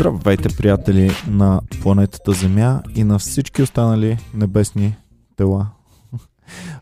Здравейте, приятели на планетата Земя и на всички останали небесни тела.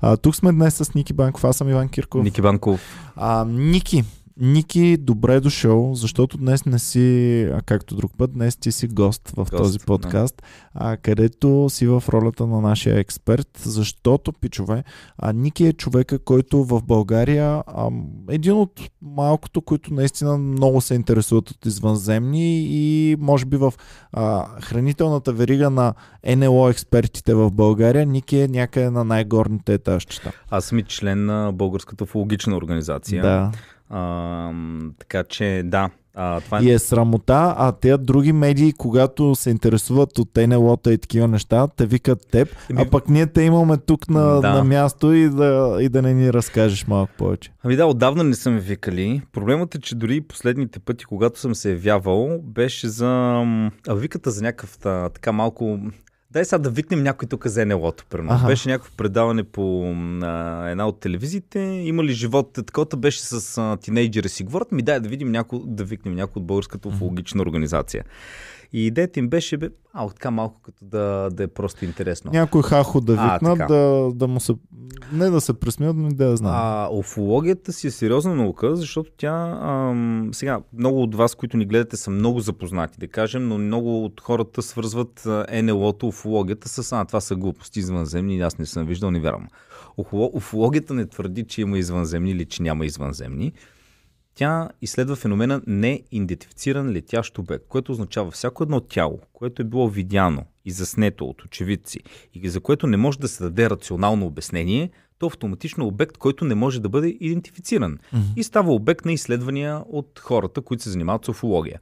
А, тук сме днес с Ники Банков. Аз съм Иван Кирков. Ники Банков. А, Ники, Ники, добре е дошъл, защото днес не си, както друг път, днес ти си гост в гост, този подкаст, да. а, където си в ролята на нашия експерт, защото, пичове, а, Ники е човека, който в България а, един от малкото, които наистина много се интересуват от извънземни и може би в а, хранителната верига на НЛО експертите в България, Ники е някъде на най-горните етажчета. Аз съм и член на Българската фологична организация. Да. А, така че да. А, това... Е- и е срамота, а те други медии, когато се интересуват от НЛО-та и такива неща, те викат теб, а пък ние те имаме тук на, да. на място и да, и да не ни разкажеш малко повече. Ами да, отдавна не съм викали. Проблемът е, че дори последните пъти, когато съм се явявал, беше за... А, виката за някакъв така малко Дай сега да викнем някой тук за НЛО-то, Ага. Беше някакво предаване по а, една от телевизиите. Има ли живот? Такова беше с а, тинейджери си говорят. Ми дай да видим някой, да викнем някой от българската уфологична организация. И идеята им беше, бе, а, така малко като да, да е просто интересно. Някой хахо да викнат, а, да, да му се... Не да се пресмеят, но да я знам. А, уфологията си е сериозна наука, защото тя... Ам, сега, много от вас, които ни гледате, са много запознати, да кажем, но много от хората свързват НЛО-то, уфологията с... А, това са глупости извънземни, аз не съм виждал, не вярвам. Уфологията не твърди, че има извънземни или че няма извънземни. Тя изследва феномена неидентифициран летящ обект, което означава всяко едно тяло, което е било видяно и заснето от очевидци и за което не може да се даде рационално обяснение, то автоматично е обект, който не може да бъде идентифициран mm-hmm. и става обект на изследвания от хората, които се занимават с уфология.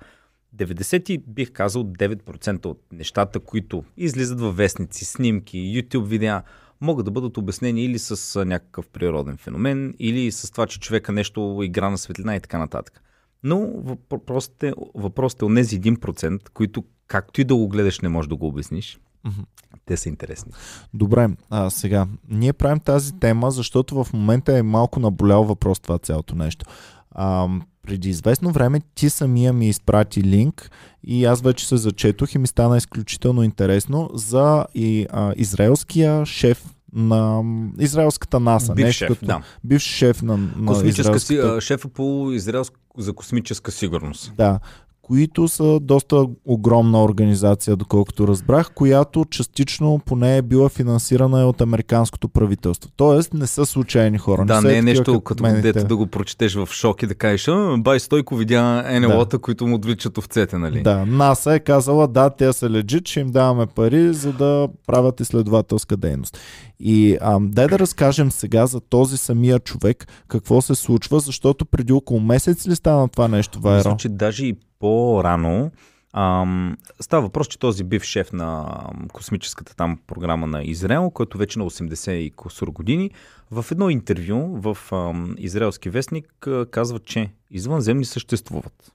90, бих казал, 9% от нещата, които излизат във вестници, снимки, YouTube видеа, могат да бъдат обяснени или с някакъв природен феномен, или с това, че човека нещо игра на светлина и така нататък. Но въпросът е, въпросът е от тези 1%, които както и да го гледаш, не можеш да го обясниш. Mm-hmm. Те са интересни. Добре, а сега, ние правим тази тема, защото в момента е малко наболял въпрос това цялото нещо. А, преди известно време ти самия ми изпрати линк и аз вече се зачетох и ми стана изключително интересно за и, а, израелския шеф на израелската НАСА. Бив шеф, като, да. Бивш шеф на, на Космическа израелската... си, шефа по израелско за космическа сигурност. Да които са доста огромна организация, доколкото разбрах, която частично поне е била финансирана от американското правителство. Тоест не са случайни хора. Да, не, не е нещо като дете да го прочетеш в шок и да кажеш, бай Стойко видя НЛО-та, да. които му отвличат овцете, нали? Да, НАСА е казала, да, те са лежит, ще им даваме пари, за да правят изследователска дейност. И а, дай да разкажем сега за този самия човек, какво се случва, защото преди около месец ли стана това нещо, Вайро? Мисля, че даже и по-рано. Ам, става въпрос, че този бив шеф на космическата там програма на Израел, който вече на 80 и косур години, в едно интервю в ам, израелски вестник казва, че извънземни съществуват.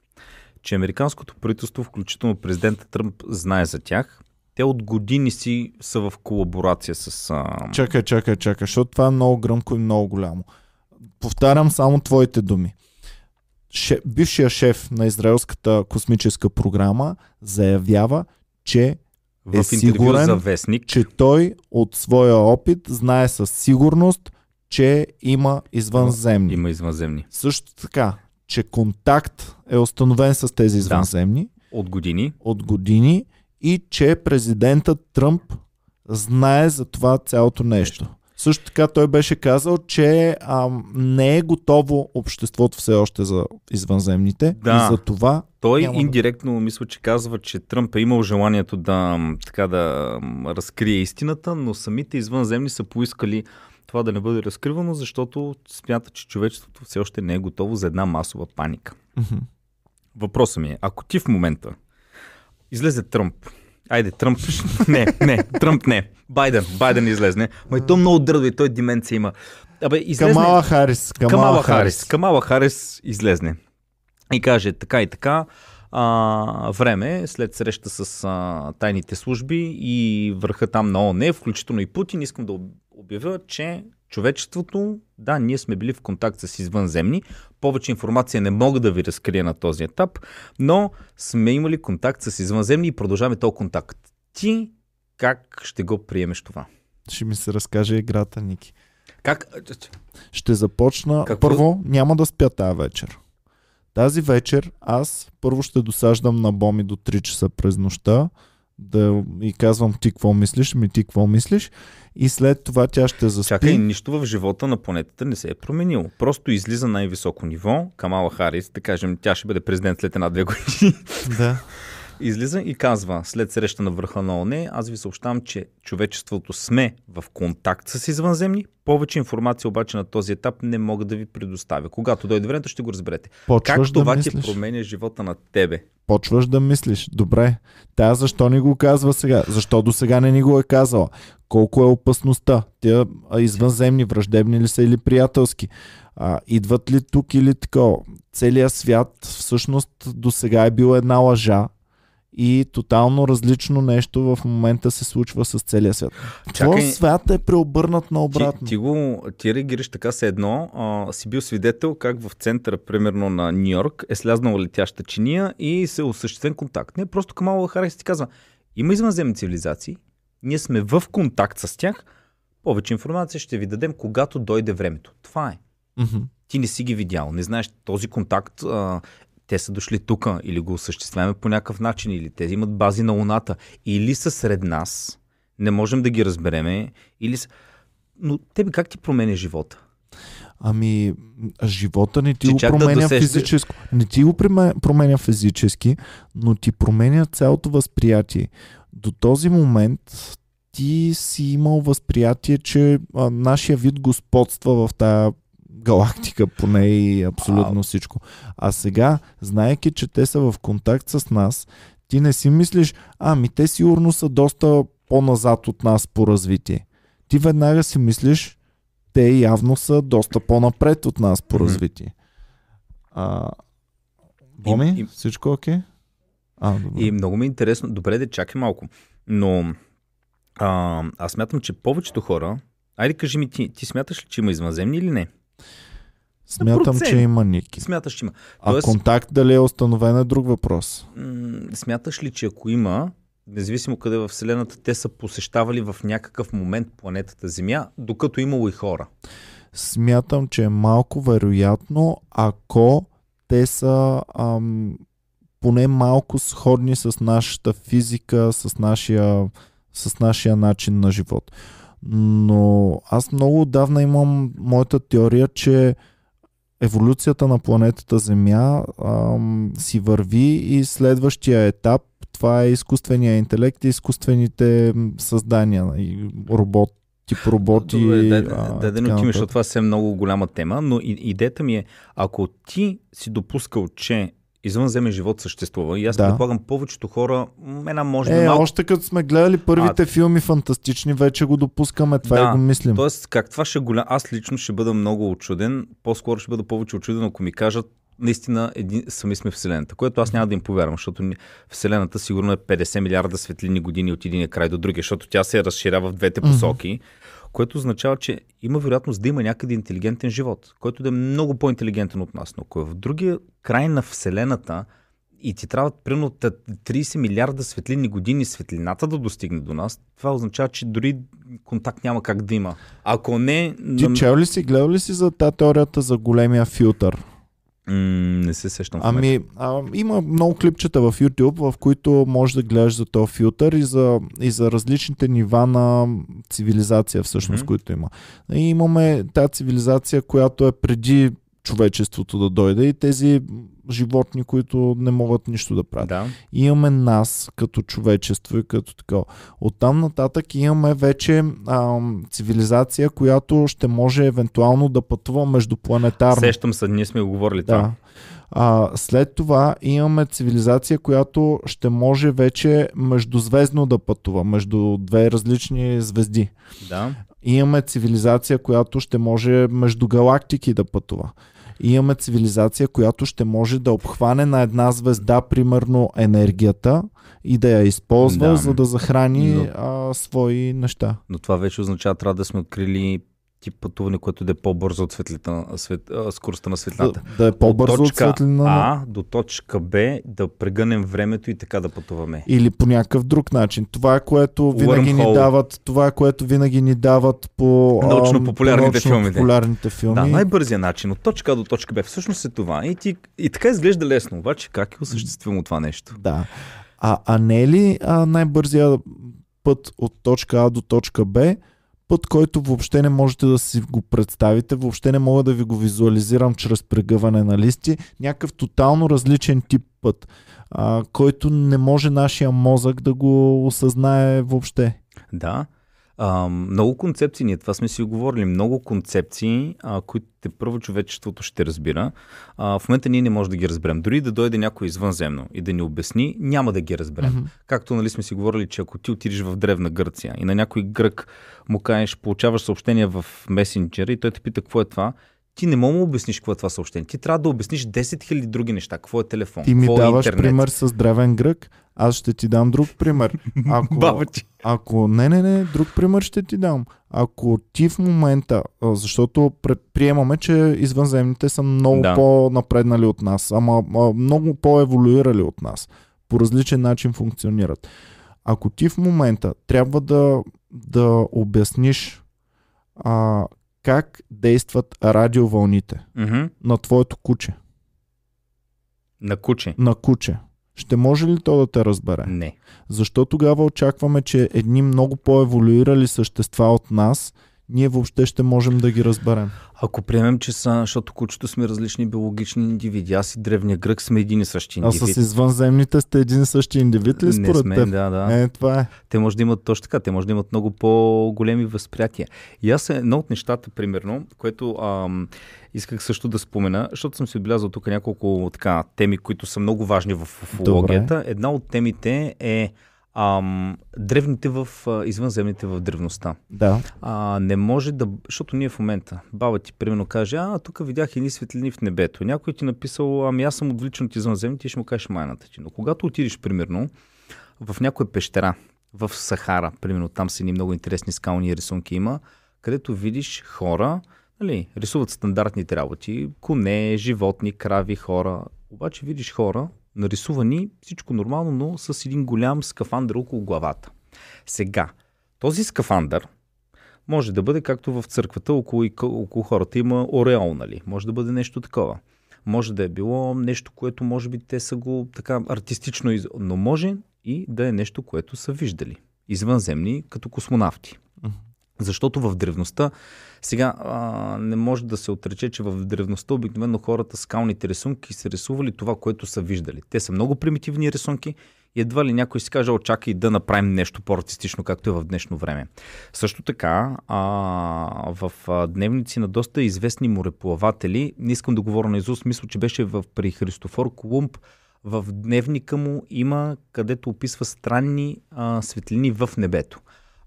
Че американското правителство, включително президента Тръмп, знае за тях. Те от години си са в колаборация с... Ам... Чакай, чакай, чакай, защото това е много гръмко и много голямо. Повтарям само твоите думи ше, бившия шеф на израелската космическа програма заявява, че в е сигурен, за вестник. че той от своя опит знае със сигурност, че има извънземни. Има извънземни. Също така, че контакт е установен с тези извънземни. Да. От години. От години и че президентът Тръмп знае за това цялото нещо. нещо. Също така той беше казал, че а, не е готово обществото все още за извънземните. Да. И за това той индиректно да... мисля, че казва, че Тръмп е имал желанието да, така, да разкрие истината, но самите извънземни са поискали това да не бъде разкривано, защото смята, че човечеството все още не е готово за една масова паника. Mm-hmm. Въпросът ми е, ако ти в момента излезе Тръмп Айде, Тръмп. не, не, Тръмп не. Байден, Байден излезне. Ма и то много дърдо и той деменция има. Абе, излезне... Камала Харис. Камала, Камала Харис. Камала Харис излезне. И каже така и така. А, време, след среща с а, тайните служби и върха там на ОНЕ, включително и Путин, искам да обявя, че човечеството, да, ние сме били в контакт с извънземни, Повече информация не мога да ви разкрия на този етап, но сме имали контакт с извънземни и продължаваме този контакт. Ти как ще го приемеш това? Ще ми се разкаже играта, Ники. Как? Ще започна. Какво? Първо, няма да спя тази вечер. Тази вечер аз първо ще досаждам на Боми до 3 часа през нощта да и казвам ти какво мислиш, ми ти какво мислиш и след това тя ще заспи. Чакай, нищо в живота на планетата не се е променило. Просто излиза най-високо ниво, Камала Харис, да кажем, тя ще бъде президент след една-две години. Да излиза и казва, след среща на върха на ОНЕ, аз ви съобщавам, че човечеството сме в контакт с извънземни. Повече информация обаче на този етап не мога да ви предоставя. Когато дойде времето, ще го разберете. Почваш как това да ти променя живота на тебе? Почваш да мислиш. Добре, тя защо ни го казва сега? Защо до сега не ни го е казала? Колко е опасността? Тя извънземни, враждебни ли са или приятелски? А, идват ли тук или такова? Целият свят всъщност до сега е бил една лъжа и тотално различно нещо в момента се случва с целия свят. Чакай, свят е преобърнат наобратно. Ти, ти, го, ти реагираш така се едно, а, си бил свидетел как в центъра, примерно на Нью Йорк, е слязнала летяща чиния и се е осъществен контакт. Не, просто Камала Харис ти казва, има извънземни цивилизации, ние сме в контакт с тях, повече информация ще ви дадем, когато дойде времето. Това е. Mm-hmm. Ти не си ги видял, не знаеш този контакт а, те са дошли тук или го осъществяваме по някакъв начин, или те имат бази на Луната, или са сред нас, не можем да ги разбереме, или са... Но тебе как ти променя живота? Ами, живота не ти го променя да досеща... физически. Не ти го променя физически, но ти променя цялото възприятие. До този момент ти си имал възприятие, че а, нашия вид господства в тая галактика поне и абсолютно а... всичко. А сега, знаеки, че те са в контакт с нас, ти не си мислиш, ами те сигурно са доста по-назад от нас по развитие. Ти веднага си мислиш, те явно са доста по-напред от нас по развитие. А, Боми, и, всичко окей? Okay? А, И много ми е интересно. Добре, да чакай малко. Но а, аз смятам, че повечето хора... Айде кажи ми ти, ти смяташ ли, че има извънземни или не? Смятам, че има Ники. Смяташ, че има. Тоест, а контакт дали е установен е друг въпрос. Смяташ ли, че ако има, независимо къде в Вселената, те са посещавали в някакъв момент планетата Земя, докато имало и хора? Смятам, че е малко вероятно, ако те са ам, поне малко сходни с нашата физика, с нашия, с нашия начин на живот. Но аз много отдавна имам моята теория, че еволюцията на планетата Земя ам, си върви и следващия етап това е изкуствения интелект и изкуствените създания и робот, тип роботи. Добре, да, да, да, да защото това е много голяма тема, но идеята ми е, ако ти си допускал, че извънземен живот съществува. И аз да. предполагам повечето хора, една може е, да малко... още като сме гледали първите а, филми фантастични, вече го допускаме, това да, и го мислим. Тоест, как това ще голям... Аз лично ще бъда много очуден, по-скоро ще бъда повече очуден, ако ми кажат наистина един, сами сме Вселената, което аз няма да им повярвам, защото Вселената сигурно е 50 милиарда светлини години от един край до другия, защото тя се разширява в двете посоки. Mm-hmm което означава, че има вероятност да има някъде интелигентен живот, който да е много по-интелигентен от нас. Но ако е в другия край на Вселената и ти трябва примерно 30 милиарда светлини години светлината да достигне до нас, това означава, че дори контакт няма как да има. Ако не... Ти чел ли си, гледал ли си за тази теорията за големия филтър? Не се сещам. Ами, а, има много клипчета в YouTube, в които можеш да гледаш за този филтър и за, и за различните нива на цивилизация, всъщност, mm-hmm. които има. И имаме тази цивилизация, която е преди човечеството да дойде и тези животни, които не могат нищо да правят. Да. Имаме нас като човечество и като такова. Оттам нататък имаме вече а, цивилизация, която ще може евентуално да пътува междупланетарно. Сещам се, ние сме го говорили да. това. А, след това имаме цивилизация, която ще може вече междузвездно да пътува, между две различни звезди. Да. Имаме цивилизация, която ще може между галактики да пътува. Имаме цивилизация, която ще може да обхване на една звезда, примерно, енергията и да я използва, да. за да захрани но, а, свои неща. Но това вече означава, трябва да сме открили тип пътуване, което да е по-бързо от светлита, свет, а, скоростта на светлината. Да, да е по-бързо от, светлина. А до точка Б да прегънем времето и така да пътуваме. Или по някакъв друг начин. Това е което винаги Wormhole. ни дават, това е което винаги ни дават по научно-популярните научно филми. Популярните филми. Да, най-бързият начин от точка А до точка Б всъщност е това. И, ти, и така изглежда лесно, обаче как е осъществимо това нещо? Да. А, а не е ли а, най-бързия път от точка А до точка Б път, който въобще не можете да си го представите, въобще не мога да ви го визуализирам чрез прегъване на листи, някакъв тотално различен тип път, а, който не може нашия мозък да го осъзнае въобще. Да, а, много концепции, ние това сме си оговорили, много концепции, а, които те първо човечеството ще разбира. А, в момента ние не можем да ги разберем. Дори да дойде някой извънземно и да ни обясни, няма да ги разберем. Mm-hmm. Както нали сме си говорили, че ако ти отидеш в Древна Гърция и на някой грък му кажеш, получаваш съобщение в месенджера и той те пита какво е това, ти не мога да обясниш какво е това съобщение. Ти трябва да обясниш 10 000 други неща. Какво е телефон? Ти ми какво е даваш е пример с древен грък, аз ще ти дам друг пример. Ако, Баба ти. ако не, не, не, друг пример ще ти дам. Ако ти в момента, защото приемаме, че извънземните са много да. по-напреднали от нас, ама много по-еволюирали от нас. По различен начин функционират. Ако ти в момента трябва да, да обясниш а, как действат радиовълните mm-hmm. на твоето куче. На куче? На куче. Ще може ли то да те разбере? Не. Защо тогава очакваме, че едни много по-еволюирали същества от нас ние въобще ще можем да ги разберем. Ако приемем, че са, защото кучето сме различни биологични индивиди, аз и древния грък сме един и същи индивид. А с извънземните сте един и същи индивид ли според Не сме, теб? Да, да. Е, това е. Те може да имат точно така, те може да имат много по-големи възприятия. И аз е едно от нещата, примерно, което ам, исках също да спомена, защото съм си отбелязал тук няколко така, теми, които са много важни в уфологията. Една от темите е ам, древните в извънземните в древността. Да. А, не може да. Защото ние в момента, баба ти примерно каже, а, тук видях едни светлини в небето. Някой ти написал, ами аз съм отвличан от извънземните и ще му кажеш майната ти. Но когато отидеш, примерно, в някоя пещера, в Сахара, примерно, там са едни много интересни скални рисунки има, където видиш хора, нали, рисуват стандартните работи, коне, животни, крави, хора. Обаче видиш хора, нарисувани, всичко нормално, но с един голям скафандър около главата. Сега, този скафандър може да бъде както в църквата, около, около хората има ореол, нали? Може да бъде нещо такова. Може да е било нещо, което може би те са го така артистично, но може и да е нещо, което са виждали. Извънземни, като космонавти. Защото в древността, сега а, не може да се отрече, че в древността обикновено хората скалните рисунки са рисували това, което са виждали. Те са много примитивни рисунки и едва ли някой си каже, очакай да направим нещо по-артистично, както е в днешно време. Също така, а, в дневници на доста известни мореплаватели, не искам да говоря на Изус, мисля, че беше в, при Христофор Колумб, в дневника му има, където описва странни а, светлини в небето.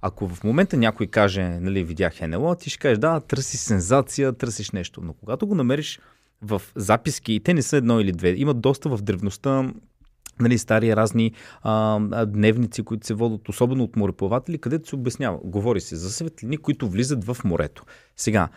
Ако в момента някой каже, нали, видях НЛО, ти ще кажеш, да, търсиш сензация, търсиш нещо. Но когато го намериш в записки, и те не са едно или две, имат доста в древността нали, стари разни а, дневници, които се водят, особено от мореплаватели, където се обяснява. Говори се за светлини, които влизат в морето. Сега,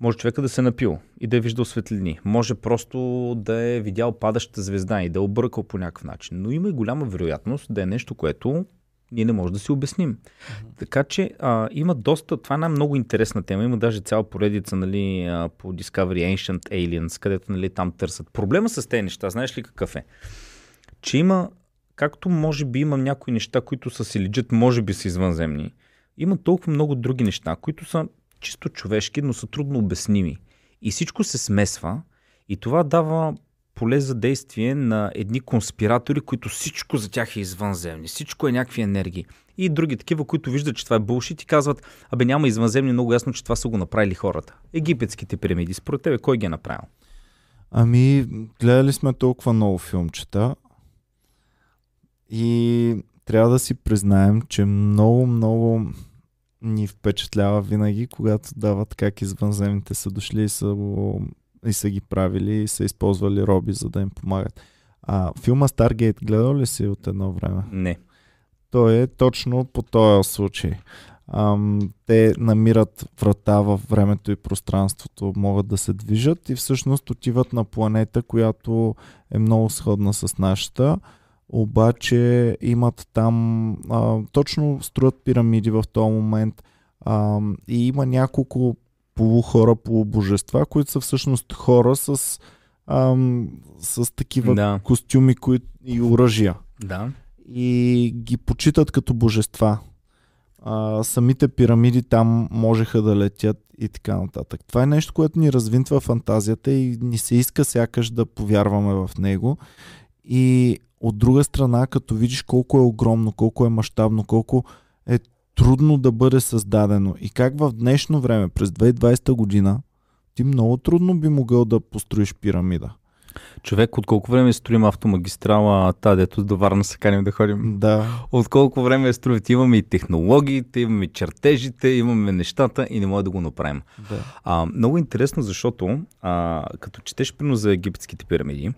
може човека да се напил и да е виждал светлини. Може просто да е видял падаща звезда и да е объркал по някакъв начин. Но има и голяма вероятност да е нещо, което ние не можем да си обясним. Mm-hmm. Така че а, има доста, това е една много интересна тема, има даже цяла поредица нали, а, по Discovery Ancient Aliens, където нали, там търсят. Проблема с тези неща, знаеш ли какъв е? Че има, както може би има някои неща, които са си лежат, може би са извънземни, има толкова много други неща, които са чисто човешки, но са трудно обясними. И всичко се смесва и това дава поле за действие на едни конспиратори, които всичко за тях е извънземни, всичко е някакви енергии. И други такива, които виждат, че това е булшит и казват, абе няма извънземни, много ясно, че това са го направили хората. Египетските пирамиди, според тебе, кой ги е направил? Ами, гледали сме толкова много филмчета и трябва да си признаем, че много, много ни впечатлява винаги, когато дават как извънземните са дошли и са го и са ги правили и са използвали роби, за да им помагат. А филма Stargate гледал ли си от едно време? Не. Той е точно по този случай. ам, те намират врата в времето и пространството, могат да се движат и всъщност отиват на планета, която е много сходна с нашата обаче имат там, а, точно строят пирамиди в този момент а, и има няколко полухора, полубожества, които са всъщност хора с, а, с такива да. костюми кои, и оръжия. Да. И ги почитат като божества. А, самите пирамиди там можеха да летят и така нататък. Това е нещо, което ни развинтва фантазията и ни се иска сякаш да повярваме в него. И от друга страна, като видиш колко е огромно, колко е мащабно, колко е трудно да бъде създадено и как в днешно време, през 2020 година, ти много трудно би могъл да построиш пирамида. Човек, от колко време строим автомагистрала, та дето до Варна се каним да ходим? Да. От колко време строят? Имаме и технологиите, имаме чертежите, имаме нещата и не може да го направим. Да. А, много интересно, защото а, като четеш прино за египетските пирамиди,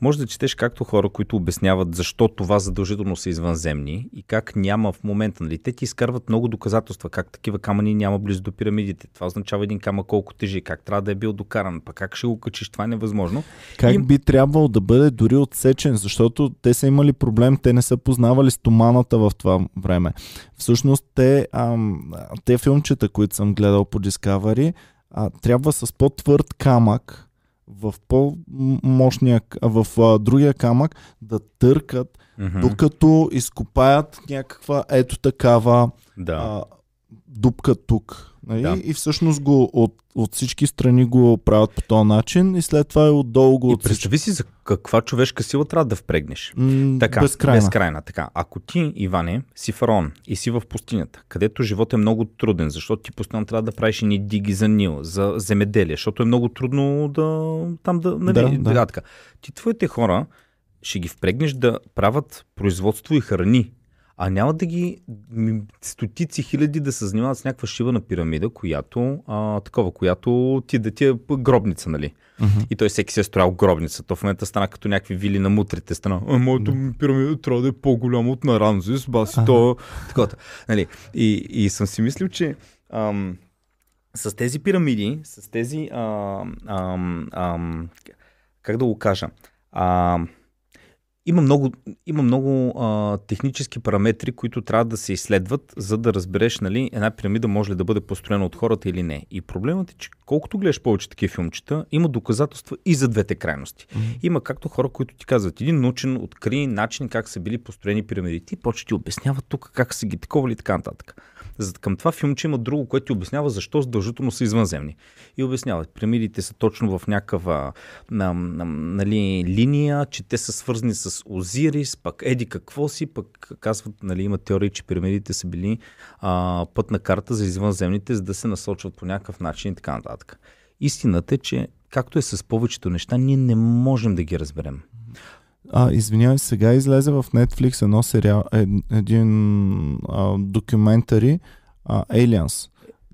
може да четеш както хора, които обясняват защо това задължително са извънземни и как няма в момента. Нали? Те ти изкарват много доказателства, как такива камъни няма близо до пирамидите. Това означава един камък колко тежи, как трябва да е бил докаран, пък как ще го качиш, това е невъзможно. Как и... би трябвало да бъде дори отсечен, защото те са имали проблем, те не са познавали стоманата в това време. Всъщност те, ам, те филмчета, които съм гледал по Discovery, а, трябва с по-твърд камък в по-мощния, в а, другия камък да търкат, mm-hmm. докато изкопаят някаква ето такава да. а, дупка тук. Нали? Да. И всъщност го от, от всички страни го правят по този начин и след това е отдолу го И представи си за каква човешка сила трябва да впрегнеш. М- така, безкрайна. безкрайна. Така. Ако ти, Иване, си фараон и си в пустинята, където живот е много труден, защото ти постоянно трябва да правиш ни диги за Нил, за земеделие, защото е много трудно да там да... Нали, да, да. Ти твоите хора ще ги впрегнеш да правят производство и храни а няма да ги стотици хиляди да се занимават с някаква шива на пирамида, която а, такова, която ти да ти е гробница, нали? Uh-huh. И той всеки се е строял гробница. То в момента стана като някакви вили на мутрите. Стана, а, моето uh-huh. пирамида трябва да е по-голяма от на Рамзис, баси uh-huh. то. Такова. Нали? И, и съм си мислил, че ам, с тези пирамиди, с тези ам, ам, ам, как да го кажа, ам, има много, има много а, технически параметри, които трябва да се изследват, за да разбереш нали, една пирамида може ли да бъде построена от хората или не. И проблемът е, че колкото гледаш повече такива филмчета, има доказателства и за двете крайности. Mm-hmm. Има както хора, които ти казват, един научен откри начин как са били построени пирамидите и почти ти обясняват тук как са ги таковали и така нататък. Към това филмче има друго, което ти обяснява защо задължително са извънземни. И обясняват, пирамидите са точно в някаква на, на, нали, линия, че те са свързани с Озирис, пък еди какво си, пък казват, нали, има теории, че пирамидите са били а, пътна карта за извънземните, за да се насочват по някакъв начин и така нататък. Истината е, че както е с повечето неща, ние не можем да ги разберем. А, извинявай, сега излезе в Netflix едно сериал, ед, един а, документари а, Aliens.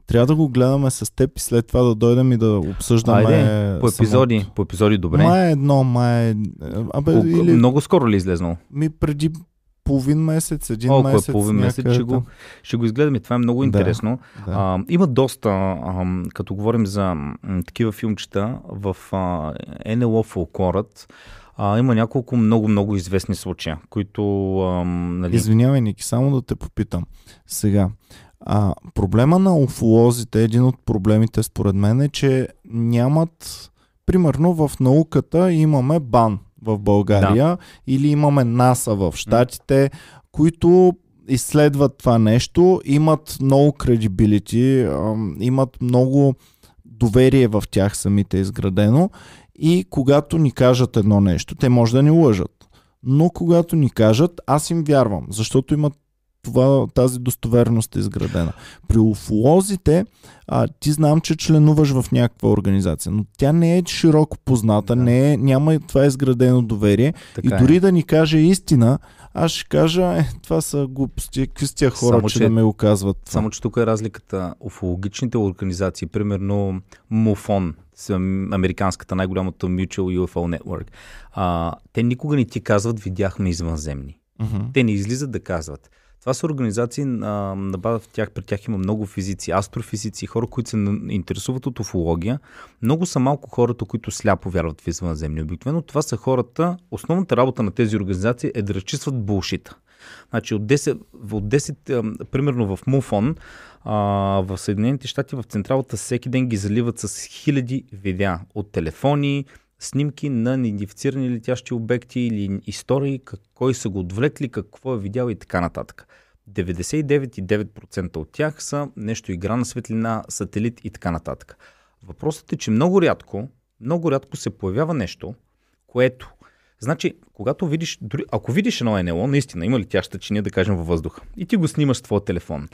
Трябва да го гледаме с теб и след това да дойдем и да обсъждаме. Айде, по епизоди, самото. по епизоди добре. Май е едно, май е... Абе, по, или... Много скоро ли е излезнал? Ми преди половин месец, един О, месец. Е половин месец ще го, ще го изгледаме. Това е много интересно. Да, да. А, има доста, а, като говорим за м, такива филмчета, в а, НЛО фолклорът, а, има няколко много-много известни случая, които... А, нали... Извинявай, Ники, само да те попитам. Сега, а, проблема на уфолозите, един от проблемите според мен е, че нямат... Примерно в науката имаме БАН в България да. или имаме НАСА в Штатите, които изследват това нещо, имат много кредибилити, имат много доверие в тях самите изградено и когато ни кажат едно нещо, те може да ни лъжат. Но когато ни кажат, аз им вярвам, защото имат това, тази достоверност е изградена. При уфолозите, а, ти знам, че членуваш в някаква организация, но тя не е широко позната, да. не е, няма това изградено доверие. Така и дори е. да ни каже истина, аз ще кажа, е, това са глупости, какви сте хора, само, че, че да ме го казват. Само, че тук е разликата. Уфологичните организации, примерно МУФОН, американската най-голямата Mutual UFO Network, а, те никога не ти казват, видяхме извънземни. Uh-huh. Те не излизат да казват Това са организации, на, на база в тях, при тях има много физици, астрофизици, хора, които се интересуват от уфология. Много са малко хората, които сляпо вярват в извънземни. Обикновено това са хората, основната работа на тези организации е да разчистват булшита. Значи от 10, от 10 примерно в Муфон, а, в Съединените щати, в централата всеки ден ги заливат с хиляди видеа от телефони, снимки на неидентифицирани летящи обекти или истории, как, кой са го отвлекли, какво е видял и така нататък. 99,9% от тях са нещо игра на светлина, сателит и така нататък. Въпросът е, че много рядко, много рядко се появява нещо, което Значи, когато видиш, ако видиш едно НЛО, наистина има ли тяща чиния, да кажем, във въздуха, и ти го снимаш с твоя телефон,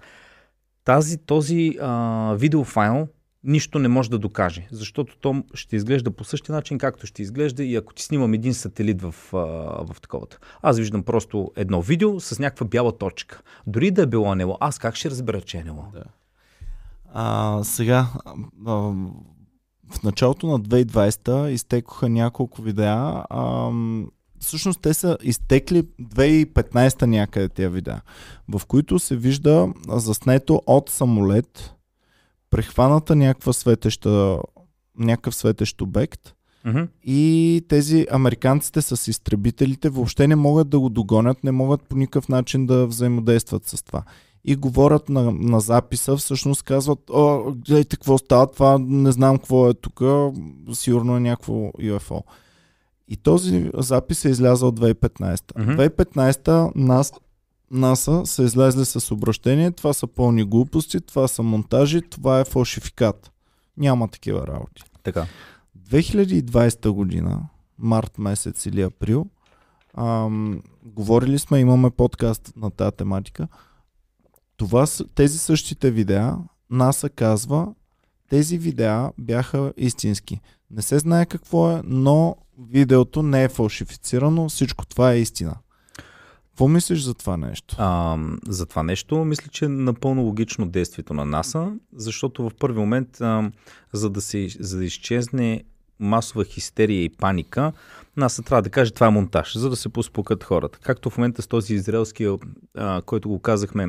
тази, този а, видеофайл нищо не може да докаже, защото то ще изглежда по същия начин, както ще изглежда и ако ти снимам един сателит в, в таковата. Аз виждам просто едно видео с някаква бяла точка. Дори да е било НЛО, аз как ще разбера, че е НЛО? Да. А, сега, а, в началото на 2020 изтекоха няколко видеа. А, всъщност те са изтекли 2015 някъде тези видеа, в които се вижда заснето от самолет прехваната някаква светеща, някакъв светещ обект mm-hmm. и тези американците с изтребителите въобще не могат да го догонят, не могат по никакъв начин да взаимодействат с това. И говорят на, на записа, всъщност казват, о, гледайте какво става, това не знам какво е тук, сигурно е някакво UFO. И този запис е излязъл от 2015. Mm-hmm. 2015 нас НАСА са излезли с обращение, това са пълни глупости, това са монтажи, това е фалшификат. Няма такива работи. Така. 2020 година, март месец или април, ам, говорили сме, имаме подкаст на тази тематика. Това, тези същите видеа, НАСА казва, тези видеа бяха истински. Не се знае какво е, но видеото не е фалшифицирано, всичко това е истина. Какво мислиш за това нещо? А, за това нещо мисля, че е напълно логично действието на НАСА, защото в първи момент, а, за, да се, за да изчезне масова хистерия и паника, НАСА трябва да каже това е монтаж, за да се поспокат хората. Както в момента с този израелски, а, който го казахме,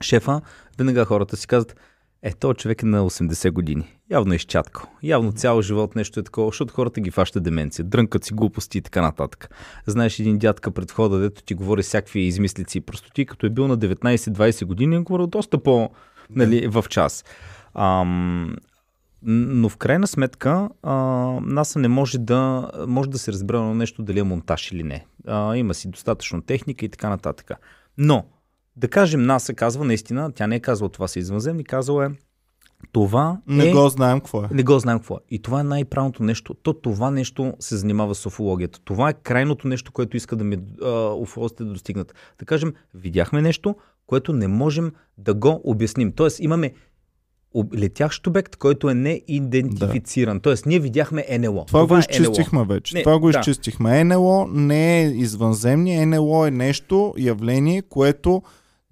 шефа, веднага хората си казват, е, този човек е на 80 години. Явно е изчаткал. Явно цял живот нещо е такова, защото хората ги фаща деменция. Дрънкат си глупости и така нататък. Знаеш един дядка пред входа, дето ти говори всякакви измислици и простоти, като е бил на 19-20 години, е говорил доста по нали, в час. Ам, но в крайна сметка а, НАСА не може да, може да се разбере на нещо дали е монтаж или не. А, има си достатъчно техника и така нататък. Но да кажем, НАСА казва наистина, тя не е казала това са извънземни, казала е това не е... го знаем какво е. Не го знаем какво е. И това е най-правилното нещо. То това нещо се занимава с уфологията. Това е крайното нещо, което иска да ми уфолозите да достигнат. Да кажем, видяхме нещо, което не можем да го обясним. Тоест имаме летящ обект, който е неидентифициран. Да. Тоест, ние видяхме НЛО. Това, това го е изчистихме е вече. Не, Това го да. изчистихме. НЛО не е извънземни. НЛО е нещо, явление, което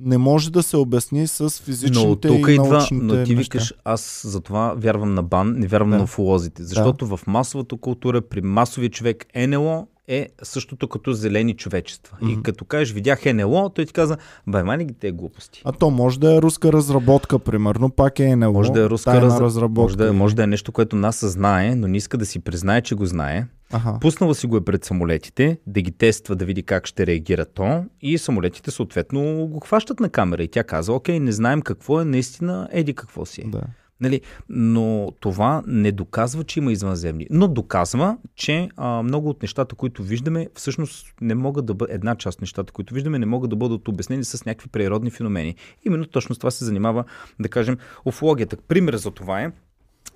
не може да се обясни с физичните но тук и идва, Но ти викаш, аз за това вярвам на бан, не вярвам да. на уфолозите. Защото да. в масовата култура, при масовия човек, НЛО е същото като зелени човечества. Mm-hmm. И като кажеш, видях НЛО, той ти каза, бе, мани ги те глупости. А то може да е руска разработка, примерно, пак е НЛО. Може да е руска раз... разработка. Може да, е, може да е нещо, което НАСА знае, но не иска да си признае, че го знае. Ага. Пуснала си го е пред самолетите, да ги тества, да види как ще реагира то и самолетите съответно го хващат на камера и тя казва, окей, не знаем какво е наистина, еди какво си е. Да. Нали, но това не доказва, че има извънземни. Но доказва, че а, много от нещата, които виждаме, всъщност не могат да бъдат, една част от нещата, които виждаме, не могат да бъдат обяснени с някакви природни феномени. Именно точно с това се занимава, да кажем, уфологията. Пример за това е,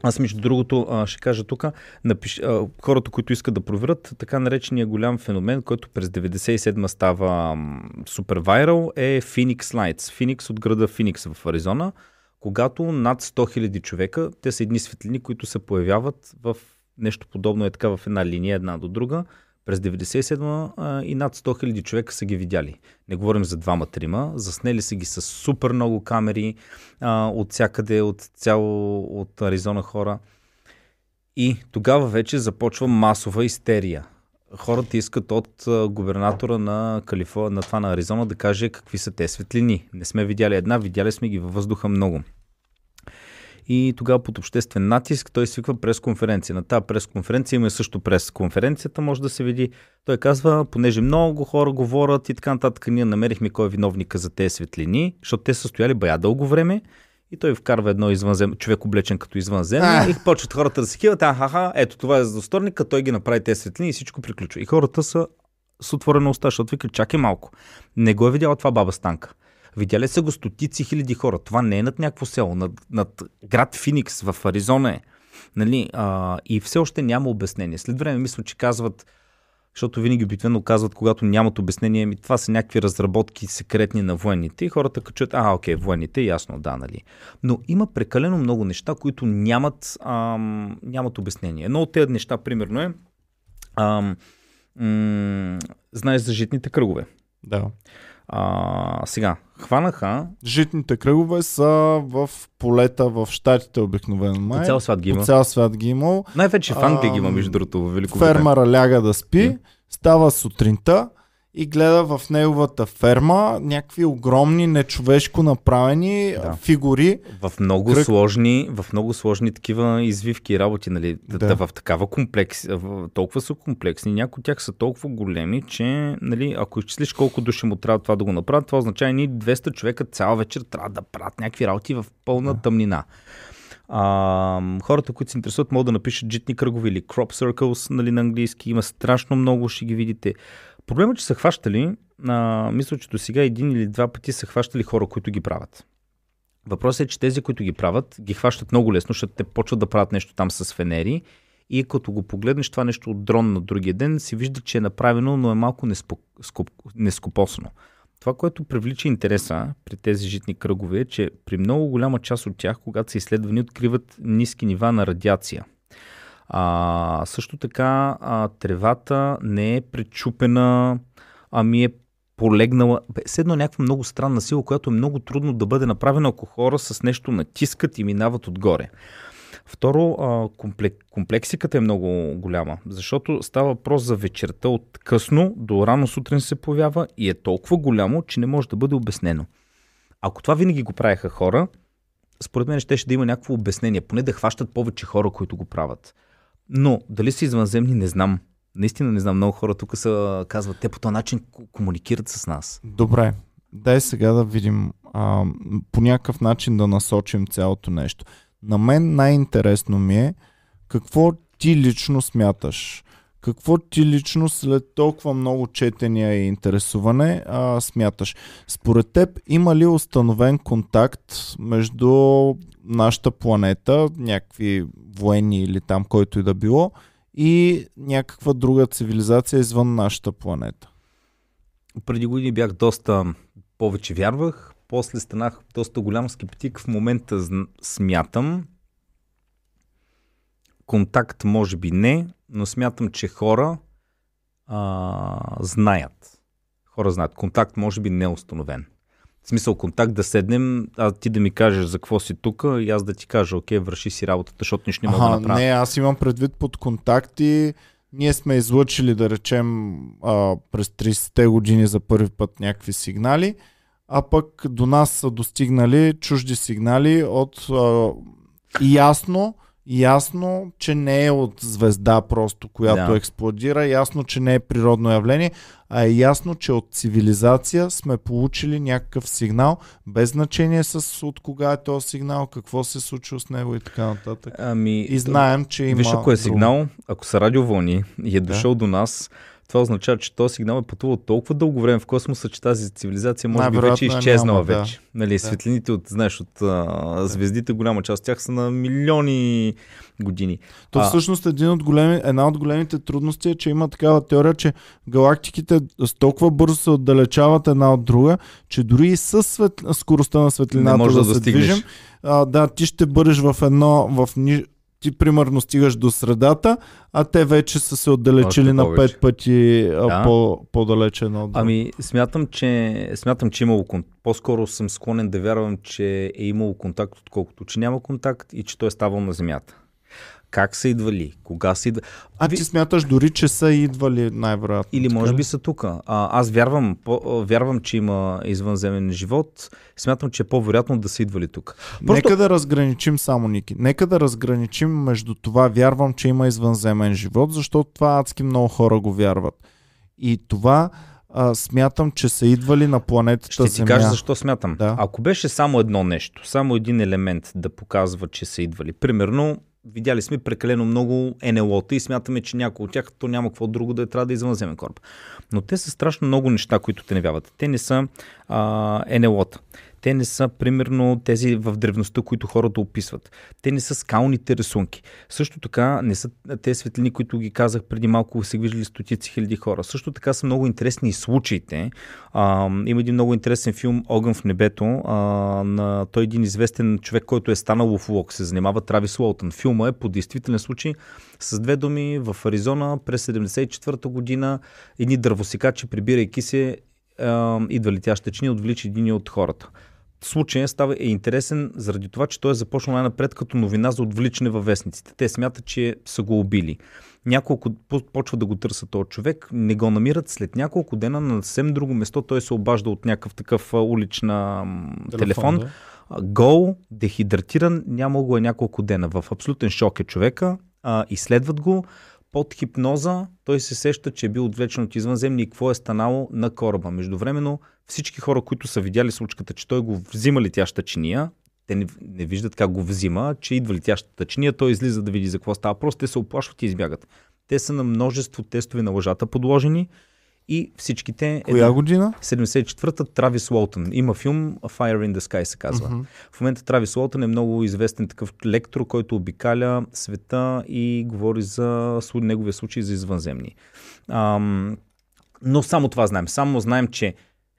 аз между другото ще кажа тук, напиш, хората, които искат да проверят, така наречения голям феномен, който през 97 става супер вайрал, е Phoenix Lights. Phoenix от града Phoenix в Аризона когато над 100 000 човека, те са едни светлини, които се появяват в нещо подобно е така в една линия една до друга, през 97 и над 100 000 човека са ги видяли. Не говорим за двама-трима, заснели са ги с супер много камери а, от всякъде, от цяло от Аризона хора. И тогава вече започва масова истерия. хората искат от губернатора на Калифорния, на това на Аризона да каже какви са те светлини. Не сме видяли една, видяли сме ги във въздуха много. И тогава под обществен натиск той свиква пресконференция. На тази пресконференция има също пресконференцията, може да се види. Той казва, понеже много хора говорят и така нататък, ние намерихме кой е виновника за тези светлини, защото те са стояли бая дълго време и той вкарва едно извънзем, човек облечен като извънземно и почват хората да се хиват, аха, ето това е задосторника, той ги направи тези светлини и всичко приключва. И хората са с отворена уста, защото викат, чакай малко. Не го е видяла това баба Станка. Видяли са го стотици хиляди хора. Това не е над някакво село, над, над град Финикс в Аризона е. Нали? А, и все още няма обяснение. След време мисля, че казват, защото винаги обикновено казват, когато нямат обяснение, ми това са някакви разработки секретни на военните и хората качат, а, окей, военните, ясно, да, нали. Но има прекалено много неща, които нямат, ам, нямат обяснение. Едно от тези неща, примерно е, ам, м- знаеш за житните кръгове. Да. А, сега, хванаха... Житните кръгове са в полета в Штатите обикновено. Май. По цял свят ги има. По цял свят ги имал. Най-вече в Англия ги има, между другото, в Великобритания. Фермера ляга да спи, става сутринта, и гледа в неговата ферма някакви огромни, нечовешко направени да. фигури. В много, кръг... сложни, в много сложни такива извивки и работи, нали? Да. да. в такава комплекс, толкова са комплексни, някои от тях са толкова големи, че, нали, ако изчислиш колко души му трябва това да го направят, това означава, ни 200 човека цяла вечер трябва да правят някакви работи в пълна да. тъмнина. А, хората, които се интересуват, могат да напишат житни кръгове или crop circles нали, на английски. Има страшно много, ще ги видите. Проблемът, че са хващали, а, мисля, че до сега един или два пъти са хващали хора, които ги правят. Въпросът е, че тези, които ги правят, ги хващат много лесно, защото те почват да правят нещо там с фенери и като го погледнеш това нещо от дрон на другия ден, си вижда, че е направено, но е малко нескопосно. Това, което привлича интереса при тези житни кръгове е, че при много голяма част от тях, когато са изследвани, откриват ниски нива на радиация. А, също така а, тревата не е пречупена, ами е полегнала. Седно някаква много странна сила, която е много трудно да бъде направена, ако хора с нещо натискат и минават отгоре. Второ, комплек, комплексиката е много голяма, защото става въпрос за вечерта от късно до рано сутрин се появява и е толкова голямо, че не може да бъде обяснено. Ако това винаги го правеха хора, според мен ще, ще да има някакво обяснение, поне да хващат повече хора, които го правят. Но дали са извънземни, не знам. Наистина не знам. Много хора тук са, казват, те по този начин комуникират с нас. Добре. Дай сега да видим а, по някакъв начин да насочим цялото нещо. На мен най-интересно ми е какво ти лично смяташ. Какво ти лично след толкова много четения и интересуване а, смяташ? Според теб има ли установен контакт между нашата планета, някакви военни или там който и да било, и някаква друга цивилизация извън нашата планета? Преди години бях доста повече вярвах, после станах доста голям скептик. В момента смятам, контакт може би не, но смятам, че хора а, знаят. Хора знаят. Контакт може би не е установен. В смисъл контакт да седнем, а ти да ми кажеш за какво си тук и аз да ти кажа, окей, върши си работата, защото нищо не мога да направя. Не, аз имам предвид под контакти. Ние сме излъчили, да речем, а, през 30-те години за първи път някакви сигнали, а пък до нас са достигнали чужди сигнали от а, ясно ясно, че не е от звезда просто, която да. експлодира, ясно, че не е природно явление, а е ясно, че от цивилизация сме получили някакъв сигнал, без значение с от кога е този сигнал, какво се случва с него и така нататък. Ами, и знаем, че има... Виж, ако е сигнал, ако са радиовълни и е дошъл да. до нас, това означава, че този сигнал е пътувал толкова дълго време в космоса, че тази цивилизация може би вече е изчезнала няма, вече. Да. Нали, да. Светлините от, знаеш, от а, звездите, голяма част от тях са на милиони години. То а... всъщност един от големи, една от големите трудности е, че има такава теория, че галактиките с толкова бързо се отдалечават една от друга, че дори и с свет... скоростта на светлината да, да се движим, а, да, ти ще бъдеш в едно, в ни ти примерно стигаш до средата, а те вече са се отдалечили на пет пъти да. по, по-далече едно от Ами, смятам, че, смятам, че имало По-скоро съм склонен да вярвам, че е имало контакт, отколкото че няма контакт и че той е ставал на Земята. Как са идвали, кога са идвали. А ти смяташ дори, че са идвали най-вероятно. Или може би са тук. аз вярвам, по, вярвам, че има извънземен живот. Смятам, че е по-вероятно да са идвали тук. Просто... Нека да разграничим само, Ники. Нека да разграничим между това вярвам, че има извънземен живот, защото това адски много хора го вярват. И това а, смятам, че са идвали на планетата Ще ти Земя. кажа защо смятам. Да. Ако беше само едно нещо, само един елемент да показва, че са идвали. Примерно, видяли сме прекалено много НЛО-та и смятаме, че някой от тях то няма какво друго да е трябва да извънземен кораб. Но те са страшно много неща, които те не вяват. Те не са а, НЛО-та. Те не са, примерно, тези в древността, които хората описват. Те не са скалните рисунки. Също така не са тези светлини, които ги казах преди малко, се виждали стотици хиляди хора. Също така са много интересни и случаите. А, има един много интересен филм Огън в небето а, на той един известен човек, който е станал в Лок, се занимава Травис Уолтън. Филма е по действителен случай с две думи в Аризона през 74-та година едни дървосекачи, прибирайки се, идва летяща чини, отвлича един от хората случая става е интересен заради това, че той е започнал най-напред като новина за отвличане във вестниците. Те смятат, че са го убили. Няколко почва да го търсят този човек, не го намират. След няколко дена на съвсем друго место той се обажда от някакъв такъв улична телефон. телефон да. Гол, дехидратиран, няма го е няколко дена. В абсолютен шок е човека. А, изследват го под хипноза той се сеща, че е бил отвлечен от извънземни и какво е станало на кораба. Междувременно всички хора, които са видяли случката, че той го взима летяща чиния, те не, не виждат как го взима, че идва летящата чиния, той излиза да види за какво става. Просто те се оплашват и избягат. Те са на множество тестове на лъжата подложени и всичките... Коя една, година? 74-та Травис Уолтън. Има филм Fire in the Sky се казва. Uh-huh. В момента Травис Уолтън е много известен такъв лектор, който обикаля света и говори за неговия случай за извънземни. Ам, но само това знаем. Само знаем, че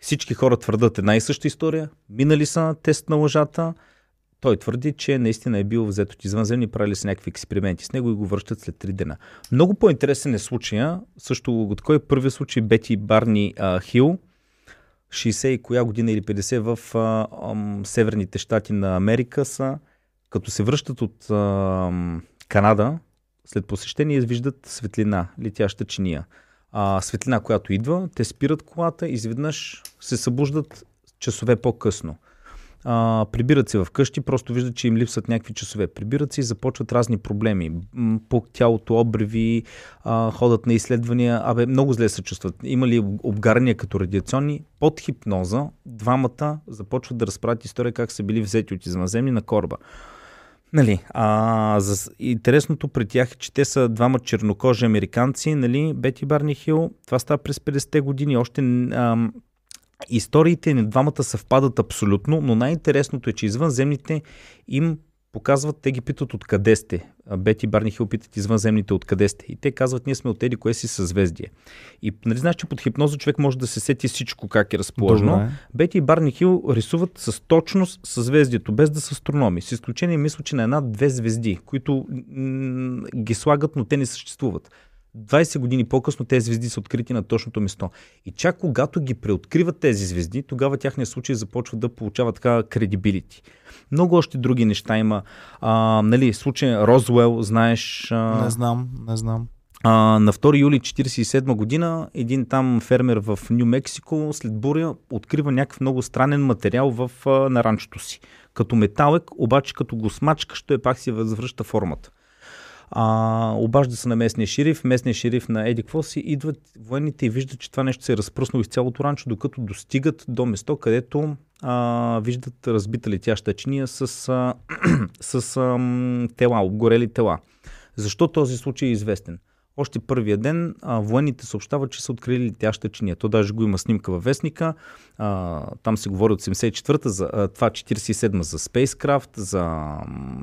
всички хора твърдат една и съща история, минали са тест на лъжата, той твърди, че наистина е бил взет от извънземни, правили са някакви експерименти. С него и го връщат след 3 дена. Много по-интересен е случая, също от кой е първият случай? Бети Барни а, Хил, 60 и коя година или 50 в а, а, северните щати на Америка са, като се връщат от а, Канада, след посещение виждат светлина, летяща чиния. А, светлина, която идва, те спират колата изведнъж се събуждат часове по-късно а, прибират се вкъщи, просто виждат, че им липсват някакви часове. Прибират се и започват разни проблеми. По тялото, обреви, а, ходят на изследвания. Абе, много зле се чувстват. Има ли обгарания като радиационни? Под хипноза двамата започват да разправят история как са били взети от извънземни на кораба. Нали, а, за, интересното при тях е, че те са двама чернокожи американци, нали, Бети Барни Хил, това става през 50-те години, още а, Историите на двамата съвпадат абсолютно, но най-интересното е, че извънземните им показват, те ги питат откъде сте. Бети Барни Хил питат извънземните откъде сте. И те казват, ние сме от еди кое си съзвездие. И нали знаеш, че под хипноза човек може да се сети всичко как е разположено. Добре. Бети и Барни Хил рисуват с точност съзвездието, без да са астрономи. С изключение, мисля, че на една-две звезди, които м- ги слагат, но те не съществуват. 20 години по-късно тези звезди са открити на точното место. И чак когато ги преоткриват тези звезди, тогава тяхния случай започва да получава така кредибилити. Много още други неща има. А, нали, случай Розвел, знаеш... А... Не знам, не знам. А, на 2 юли 1947 година един там фермер в Нью Мексико след буря открива някакъв много странен материал в, а, на ранчото си. Като металък, обаче като го смачкаш, той пак си възвръща формата. А, обажда се на местния шериф, местния шериф на Еди си, идват военните и виждат, че това нещо се е разпръснало из цялото ранчо, докато достигат до место, където а, виждат разбита летяща чиния с, а, с а, тела, обгорели тела. Защо този случай е известен? Още първия ден а, военните съобщават, че са открили летяща чиния. То даже го има снимка във вестника. А, там се говори от 74-та, за, а, това 47-та за Spacecraft, за,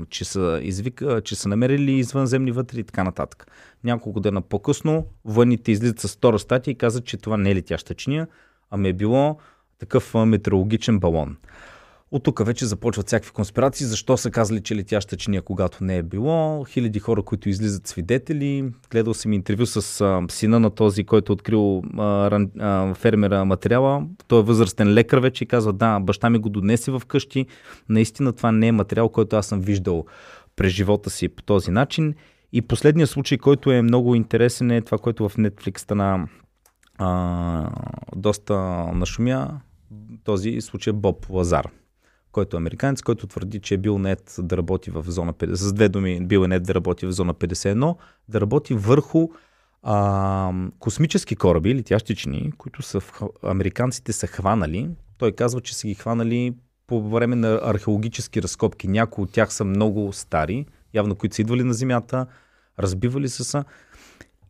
че, са извика, че са намерили извънземни вътре и така нататък. Няколко дена по-късно военните излизат с втора статия и казват, че това не е летяща чиния, ами е било такъв метеорологичен балон. От тук вече започват всякакви конспирации. Защо са казали, че летяща чиния, когато не е било? Хиляди хора, които излизат свидетели. Гледал съм интервю с а, сина на този, който е открил а, ран, а, фермера материала. Той е възрастен лекар вече и казва, да, баща ми го донесе в къщи. Наистина това не е материал, който аз съм виждал през живота си по този начин. И последният случай, който е много интересен е това, което в Netflix стана доста нашумя, този случай Боб Лазар, който е американец, който твърди, че е бил нет да работи в зона 50, с две думи бил е нет да работи в зона 51, да работи върху а, космически кораби, летящи чини, които са, американците са хванали. Той казва, че са ги хванали по време на археологически разкопки. Някои от тях са много стари, явно които са идвали на Земята, разбивали са са.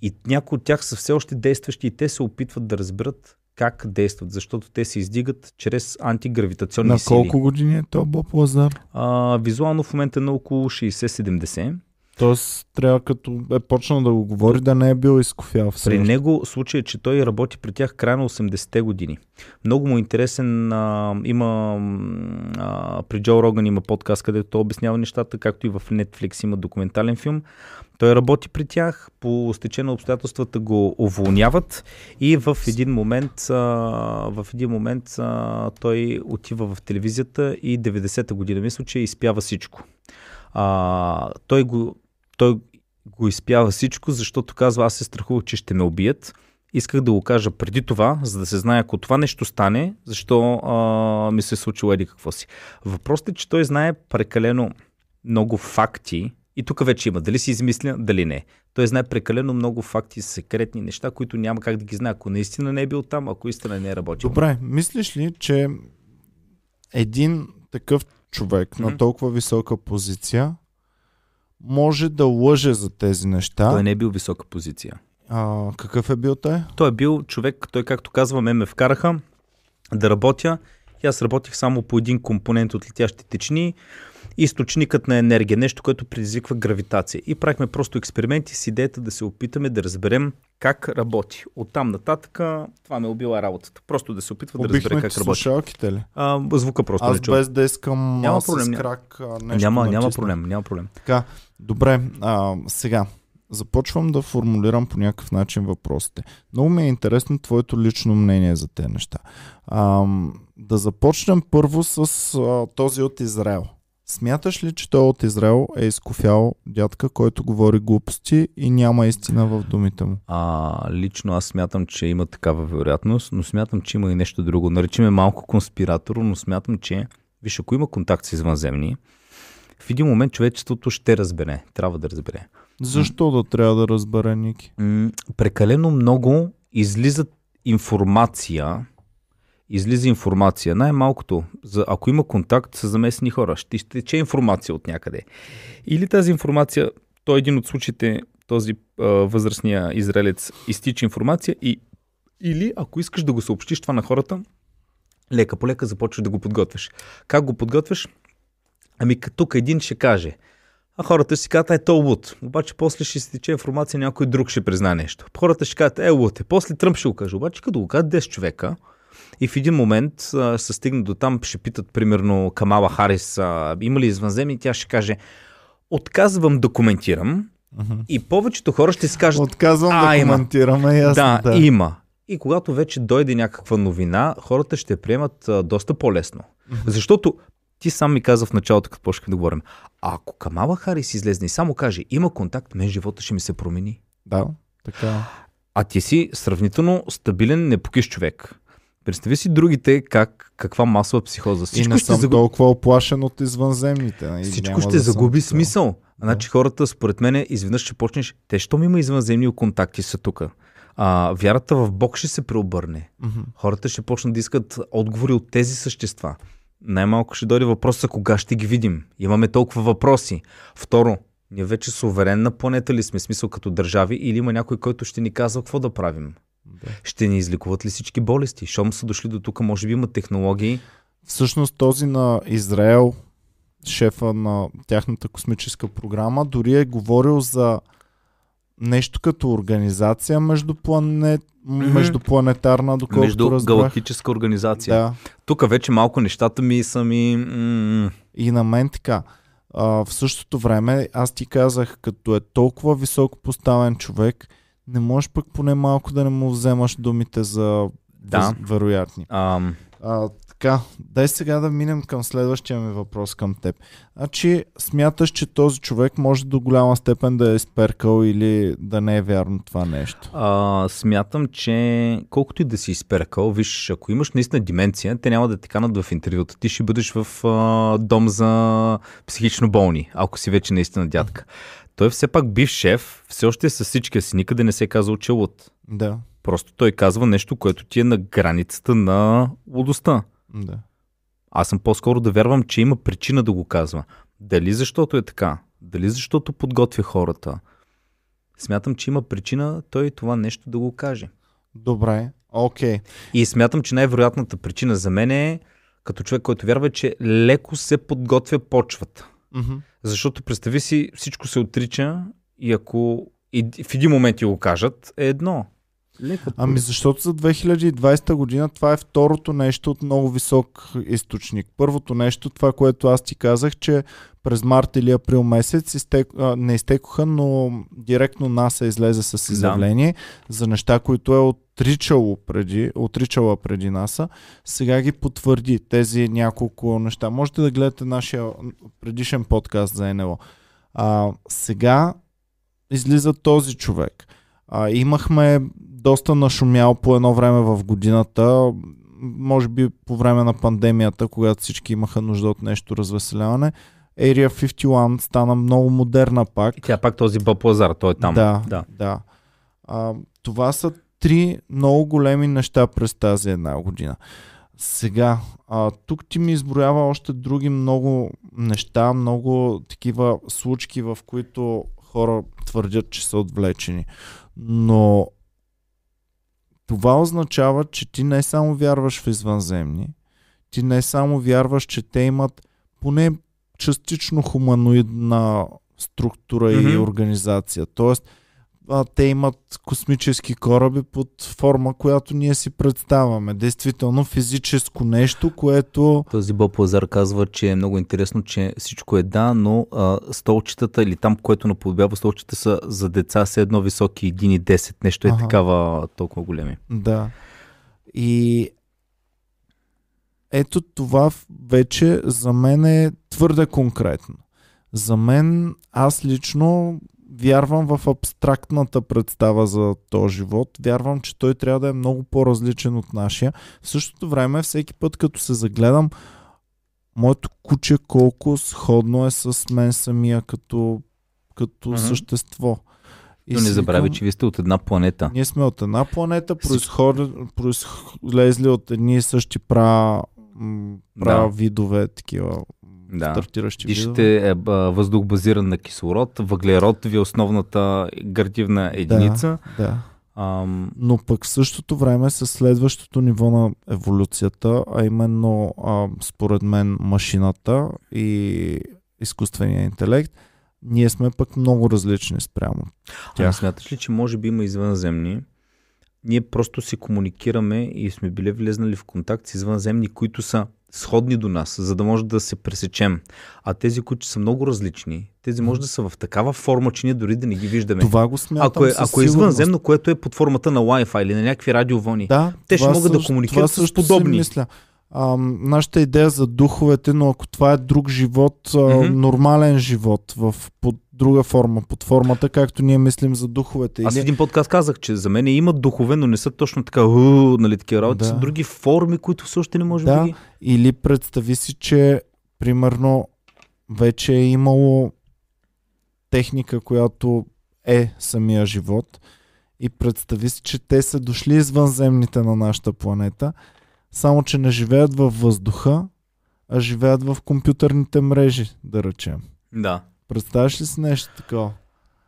И някои от тях са все още действащи и те се опитват да разберат как действат, защото те се издигат чрез антигравитационни сили. На колко години е то Боб Лазар? А, визуално в момента е на около 60-70. Тоест, трябва като е почнал да го говори, да не е бил изкофял все. При него случай е, че той работи при тях край на 80-те години. Много му е интересен. А, има а, при Джо Роган има подкаст, където той обяснява нещата, както и в Netflix има документален филм. Той работи при тях, по стечение на обстоятелствата го уволняват и в един момент, а, в един момент а, той отива в телевизията и 90-та година, мисля, че изпява всичко. А, той го той го изпява всичко, защото казва, аз се страхувах, че ще ме убият. Исках да го кажа преди това, за да се знае, ако това нещо стане, защо а, ми се е случило еди какво си. Въпросът е, че той знае прекалено много факти, и тук вече има дали си измисля, дали не. Той знае прекалено много факти, секретни неща, които няма как да ги знае, ако наистина не е бил там, ако истина не е работил. Добре, мислиш ли, че един такъв човек mm-hmm. на толкова висока позиция може да лъже за тези неща. Той не е бил висока позиция. А, какъв е бил той? Той е бил човек, той както казваме, ме вкараха да работя. И аз работих само по един компонент от летящи течни източникът на енергия, нещо, което предизвиква гравитация. И правихме просто експерименти с идеята да се опитаме да разберем как работи. От там нататък това ме убила работата. Просто да се опитва да разбере как работи. слушалките ли? А, звука просто Аз без да искам няма проблем, с крак нещо няма, няма проблем, няма проблем. Така, добре, а, сега започвам да формулирам по някакъв начин въпросите. Много ми е интересно твоето лично мнение за тези неща. А, да започнем първо с а, този от Израел. Смяташ ли, че той от Израел е изкофял дядка, който говори глупости и няма истина в думите му? А, лично аз смятам, че има такава вероятност, но смятам, че има и нещо друго. Наречиме малко конспиратор, но смятам, че виж, ако има контакт с извънземни, в един момент човечеството ще разбере. Трябва да разбере. Защо да трябва да разбере, Ники? М- прекалено много излизат информация излиза информация. Най-малкото, за, ако има контакт с замесени хора, ще изтече информация от някъде. Или тази информация, той е един от случаите, този а, възрастния израелец изтича информация и или ако искаш да го съобщиш това на хората, лека по лека започваш да го подготвяш. Как го подготвяш? Ами тук един ще каже, а хората ще си кажат, е, то луд. Обаче после ще се тече информация, някой друг ще признае нещо. Хората ще кажат, е, луд е. После Тръмп ще го каже. Обаче като го кажат 10 човека, и в един момент а, се стигна до там, ще питат примерно Камала Харис, а, има ли извънземни, тя ще каже, отказвам да коментирам. Uh-huh. И повечето хора ще си кажат, отказвам а, да коментираме, ясно. Да, да, има. И когато вече дойде някаква новина, хората ще приемат а, доста по-лесно. Uh-huh. Защото ти сам ми каза в началото, като почнахме да говорим, ако Камала Харис излезне и само каже, има контакт, мен живота ще ми се промени. Да, така. А ти си сравнително стабилен, непокиш човек. Представи си другите как, каква масова психоза. Всичко и не съм ще загуби... толкова оплашен от извънземните. Нали? Всичко ще да загуби смисъл. Да. Значи хората, според мен, изведнъж ще почнеш, те, що ми има извънземни контакти са тук. А, вярата в Бог ще се преобърне. Mm-hmm. Хората ще почнат да искат отговори от тези същества. Най-малко ще дойде въпроса кога ще ги видим. Имаме толкова въпроси. Второ, ние вече суверенна планета ли сме, смисъл като държави, или има някой, който ще ни казва какво да правим? Да. Ще ни излекуват ли всички болести? Щом са дошли до тук, може би има технологии. Всъщност този на Израел, шефа на тяхната космическа програма, дори е говорил за нещо като организация между планет, mm-hmm. междупланетарна, доколкото Между разбрах. галактическа организация. Да. Тук вече малко нещата ми са ми... И на мен така. А, в същото време аз ти казах, като е толкова високо поставен човек, не можеш пък поне малко да не му вземаш думите за да. вероятни. Um... А, Така, дай сега да минем към следващия ми въпрос към теб. Значи, смяташ, че този човек може до голяма степен да е изперкал или да не е вярно това нещо? А, смятам, че колкото и да си изперкал, виж, ако имаш наистина деменция, те няма да те канат в интервюта. Ти ще бъдеш в а, дом за психично болни, ако си вече наистина дядка. Той все пак бив шеф, все още е с всичкия си, никъде не се е казал, че е луд. Да. Просто той казва нещо, което ти е на границата на лудостта. Да. Аз съм по-скоро да вярвам, че има причина да го казва. Дали защото е така? Дали защото подготвя хората? Смятам, че има причина той това нещо да го каже. Добре, окей. Okay. И смятам, че най-вероятната причина за мен е, като човек, който вярва, че леко се подготвя почвата. Mm-hmm. Защото представи си, всичко се отрича и ако и в един момент ти го кажат, е едно. Леко. Ами защото за 2020 година това е второто нещо от много висок източник. Първото нещо, това, което аз ти казах, че през март или април месец изтек, а, не изтекоха, но директно НАСА излезе с изявление да. за неща, които е отричало преди, отричала преди НАСА. Сега ги потвърди тези няколко неща. Можете да гледате нашия предишен подкаст за НЛО. А, сега излиза този човек. А, имахме доста нашумял по едно време в годината, може би по време на пандемията, когато всички имаха нужда от нещо развеселяване. Area 51 стана много модерна пак. И тя пак този Боб Лазар, той е там. Да, да. да. А, това са три много големи неща през тази една година. Сега, а, тук ти ми изброява още други много неща, много такива случки, в които хора твърдят, че са отвлечени. Но това означава, че ти не само вярваш в извънземни, ти не само вярваш, че те имат поне частично хуманоидна структура mm-hmm. и организация. Тоест, а, те имат космически кораби под форма, която ние си представяме. Действително физическо нещо, което... Този Боб Лазар казва, че е много интересно, че всичко е да, но а, столчетата или там, което наподобява столчета са за деца с едно високи 1 и 10. Нещо е ага. такава толкова големи. Да. И ето това вече за мен е твърде конкретно. За мен, аз лично вярвам в абстрактната представа за този живот. Вярвам, че той трябва да е много по-различен от нашия. В същото време, всеки път, като се загледам, моето куче колко сходно е с мен самия като, като mm-hmm. същество. И Но не забрави, че вие сте от една планета. Ние сме от една планета, произход... произлезли от едни и същи пра, пра да. видове, такива да. стартиращи Дишите е въздух базиран на кислород, въглерод ви е основната градивна единица. Да, да. Ам... Но пък в същото време с следващото ниво на еволюцията, а именно а, според мен машината и изкуствения интелект, ние сме пък много различни спрямо. Тя. А смяташ ли, че може би има извънземни? Ние просто си комуникираме и сме били влезнали в контакт с извънземни, които са сходни до нас, за да може да се пресечем. А тези, които са много различни, тези може да са в такава форма, че ние дори да не ги виждаме. Това го смятам Ако е, ако е извънземно, което е под формата на Wi-Fi или на някакви радиовълни, да, те ще могат също, да комуникират с подобни. Мисля. А, нашата идея за духовете, но ако това е друг живот, mm-hmm. нормален живот в под друга форма, под формата, както ние мислим за духовете. Аз един подкаст казах, че за мен има духове, но не са точно така, нали, такива работи, да. са други форми, които все още не можем да, да ги... Или представи си, че примерно вече е имало техника, която е самия живот и представи си, че те са дошли извънземните на нашата планета, само че не живеят във въздуха, а живеят в компютърните мрежи, да речем. Да. Представяш ли си нещо такова?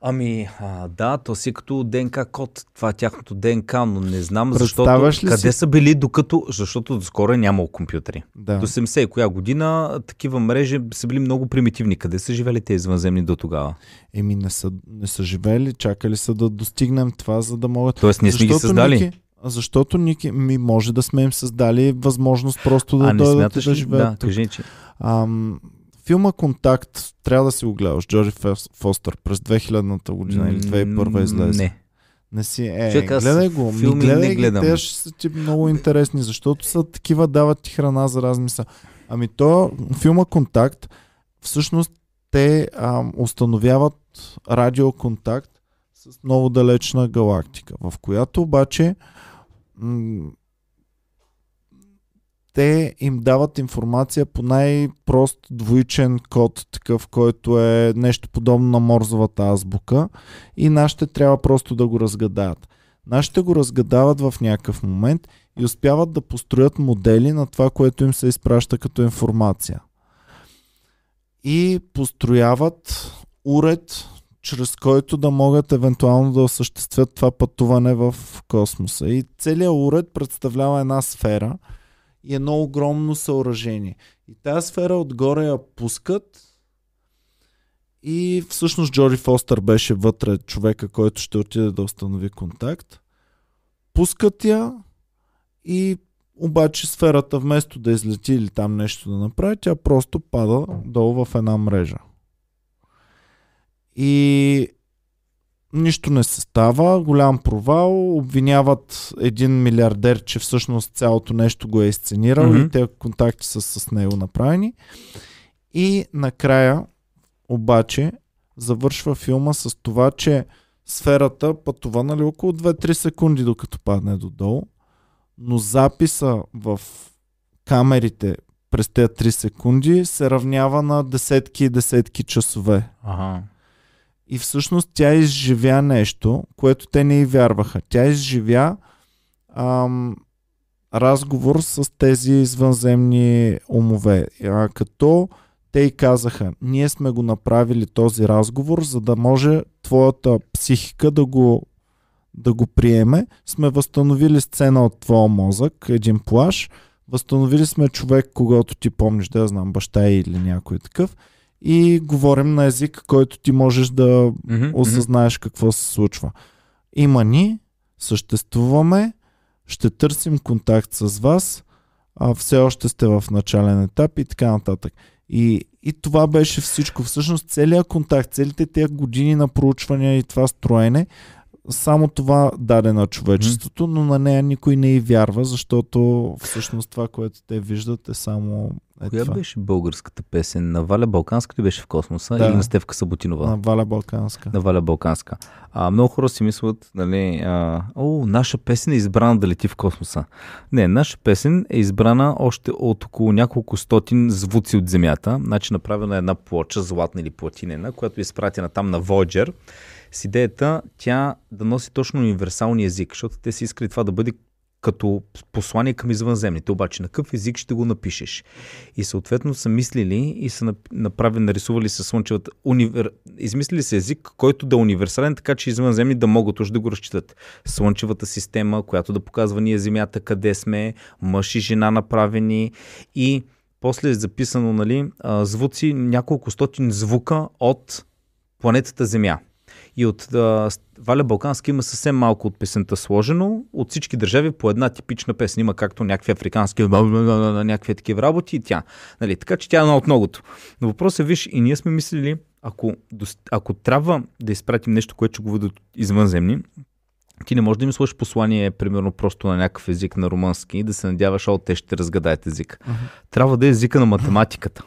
Ами, а, да, то си като ДНК код. Това е тяхното ДНК, но не знам защото ли къде си? са били докато, защото доскоро е нямало компютри. Да. До 70 и коя година такива мрежи са били много примитивни. Къде са живели те извънземни до тогава? Еми не са, не са живели, чакали са да достигнем това, за да могат... Тоест ние сме ги създали? Ники, защото Ники, ми може да сме им създали възможност просто да дойдат да живеят. Да, кажи, че... Ам, Филма Контакт трябва да си го гледаш. Джорджи Фостър през 2000-та година или 2001 излезе. Не. Не си, е, Човек, гледай го, ми гледай не гледам. те ще са ти много интересни, защото са такива, дават ти храна за размисъл. Ами то, филма Контакт, всъщност те а, установяват радиоконтакт с много далечна галактика, в която обаче м- те им дават информация по най-прост двоичен код, такъв, който е нещо подобно на Морзовата азбука и нашите трябва просто да го разгадаят. Нашите го разгадават в някакъв момент и успяват да построят модели на това, което им се изпраща като информация. И построяват уред, чрез който да могат евентуално да осъществят това пътуване в космоса. И целият уред представлява една сфера – и едно огромно съоръжение. И тази сфера отгоре я пускат и всъщност Джори Фостър беше вътре човека, който ще отиде да установи контакт. Пускат я и обаче сферата вместо да излети или там нещо да направи, тя просто пада долу в една мрежа. И нищо не се става, голям провал, обвиняват един милиардер, че всъщност цялото нещо го е изценирал mm-hmm. и те контакти са с него направени. И накрая обаче завършва филма с това, че сферата пътува нали, около 2-3 секунди докато падне додолу, но записа в камерите през тези 3 секунди се равнява на десетки и десетки часове. Ага. И всъщност тя изживя нещо, което те не и вярваха. Тя изживя ам, разговор с тези извънземни умове. А, като те и казаха, ние сме го направили този разговор, за да може твоята психика да го, да го приеме. Сме възстановили сцена от твоя мозък, един плаш, възстановили сме човек, когато ти помниш, да я знам, баща или някой такъв и говорим на език, който ти можеш да mm-hmm, осъзнаеш какво се случва. Има ни, съществуваме, ще търсим контакт с вас, а все още сте в начален етап и така нататък. И, и това беше всичко. Всъщност целият контакт, целите тези години на проучвания и това строене само това даде на човечеството, но на нея никой не й вярва, защото всъщност това, което те виждат е само е Коя това. беше българската песен? На Валя Балканска ли беше в космоса да. или на Стевка Саботинова? На Валя Балканска. На Валя Балканска. А, много хора си мислят, нали, а, о, наша песен е избрана да лети в космоса. Не, наша песен е избрана още от около няколко стотин звуци от Земята. Значи направена е една плоча, златна или платинена, която е изпратена там на Voyager с идеята тя да носи точно универсалния език, защото те си искали това да бъде като послание към извънземните. Обаче на какъв език ще го напишеш? И съответно са мислили и са направили, нарисували се слънчевата, универ... измислили се език, който да е универсален, така че извънземни да могат уж да го разчитат. Слънчевата система, която да показва ние Земята, къде сме, мъж и жена направени и после е записано нали, звуци, няколко стотин звука от планетата Земя. И от а, Валя Балкански има съвсем малко от песента сложено. От всички държави по една типична песен има както някакви африкански, някакви такива работи и тя. Нали, така че тя е една от многото. Но въпросът е, виж, и ние сме мислили, ако, ако трябва да изпратим нещо, което ще го въдат извънземни, ти не можеш да им сложиш послание, примерно, просто на някакъв език на румънски и да се надяваш, о, те ще разгадаят език. Uh-huh. Трябва да е езика на математиката.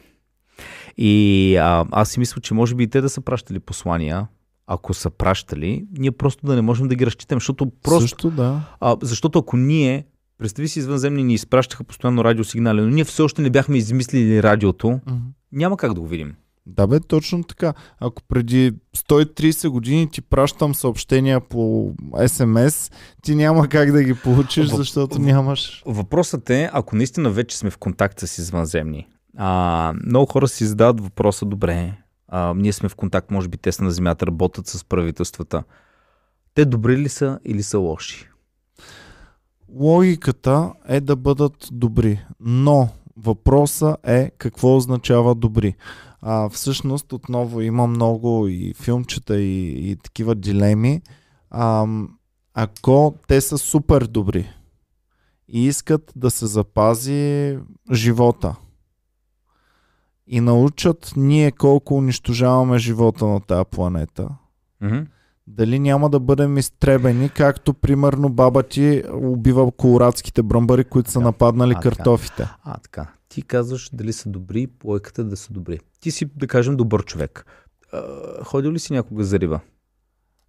И а, аз си мисля, че може би и те да са пращали послания, ако са пращали, ние просто да не можем да ги разчитаме, защото просто... Също, да. А, защото ако ние, представи си извънземни, ни изпращаха постоянно радиосигнали, но ние все още не бяхме измислили радиото, mm-hmm. няма как да го видим. Да бе, точно така. Ако преди 130 години ти пращам съобщения по СМС, ти няма как да ги получиш, защото нямаш... Въпросът е, ако наистина вече сме в контакт с извънземни, а, много хора си задават въпроса, добре, а, ние сме в контакт, може би те са на земята, работят с правителствата. Те добри ли са или са лоши? Логиката е да бъдат добри, но въпросът е какво означава добри. А, всъщност отново има много и филмчета и, и такива дилеми. А, ако те са супер добри и искат да се запази живота, и научат ние колко унищожаваме живота на тази планета, mm-hmm. дали няма да бъдем изтребени, както примерно баба ти убива колорадските бръмбари, които са нападнали а, картофите. Така. А, така. Ти казваш дали са добри, лойката да са добри. Ти си, да кажем, добър човек. ходил ли си някога за риба?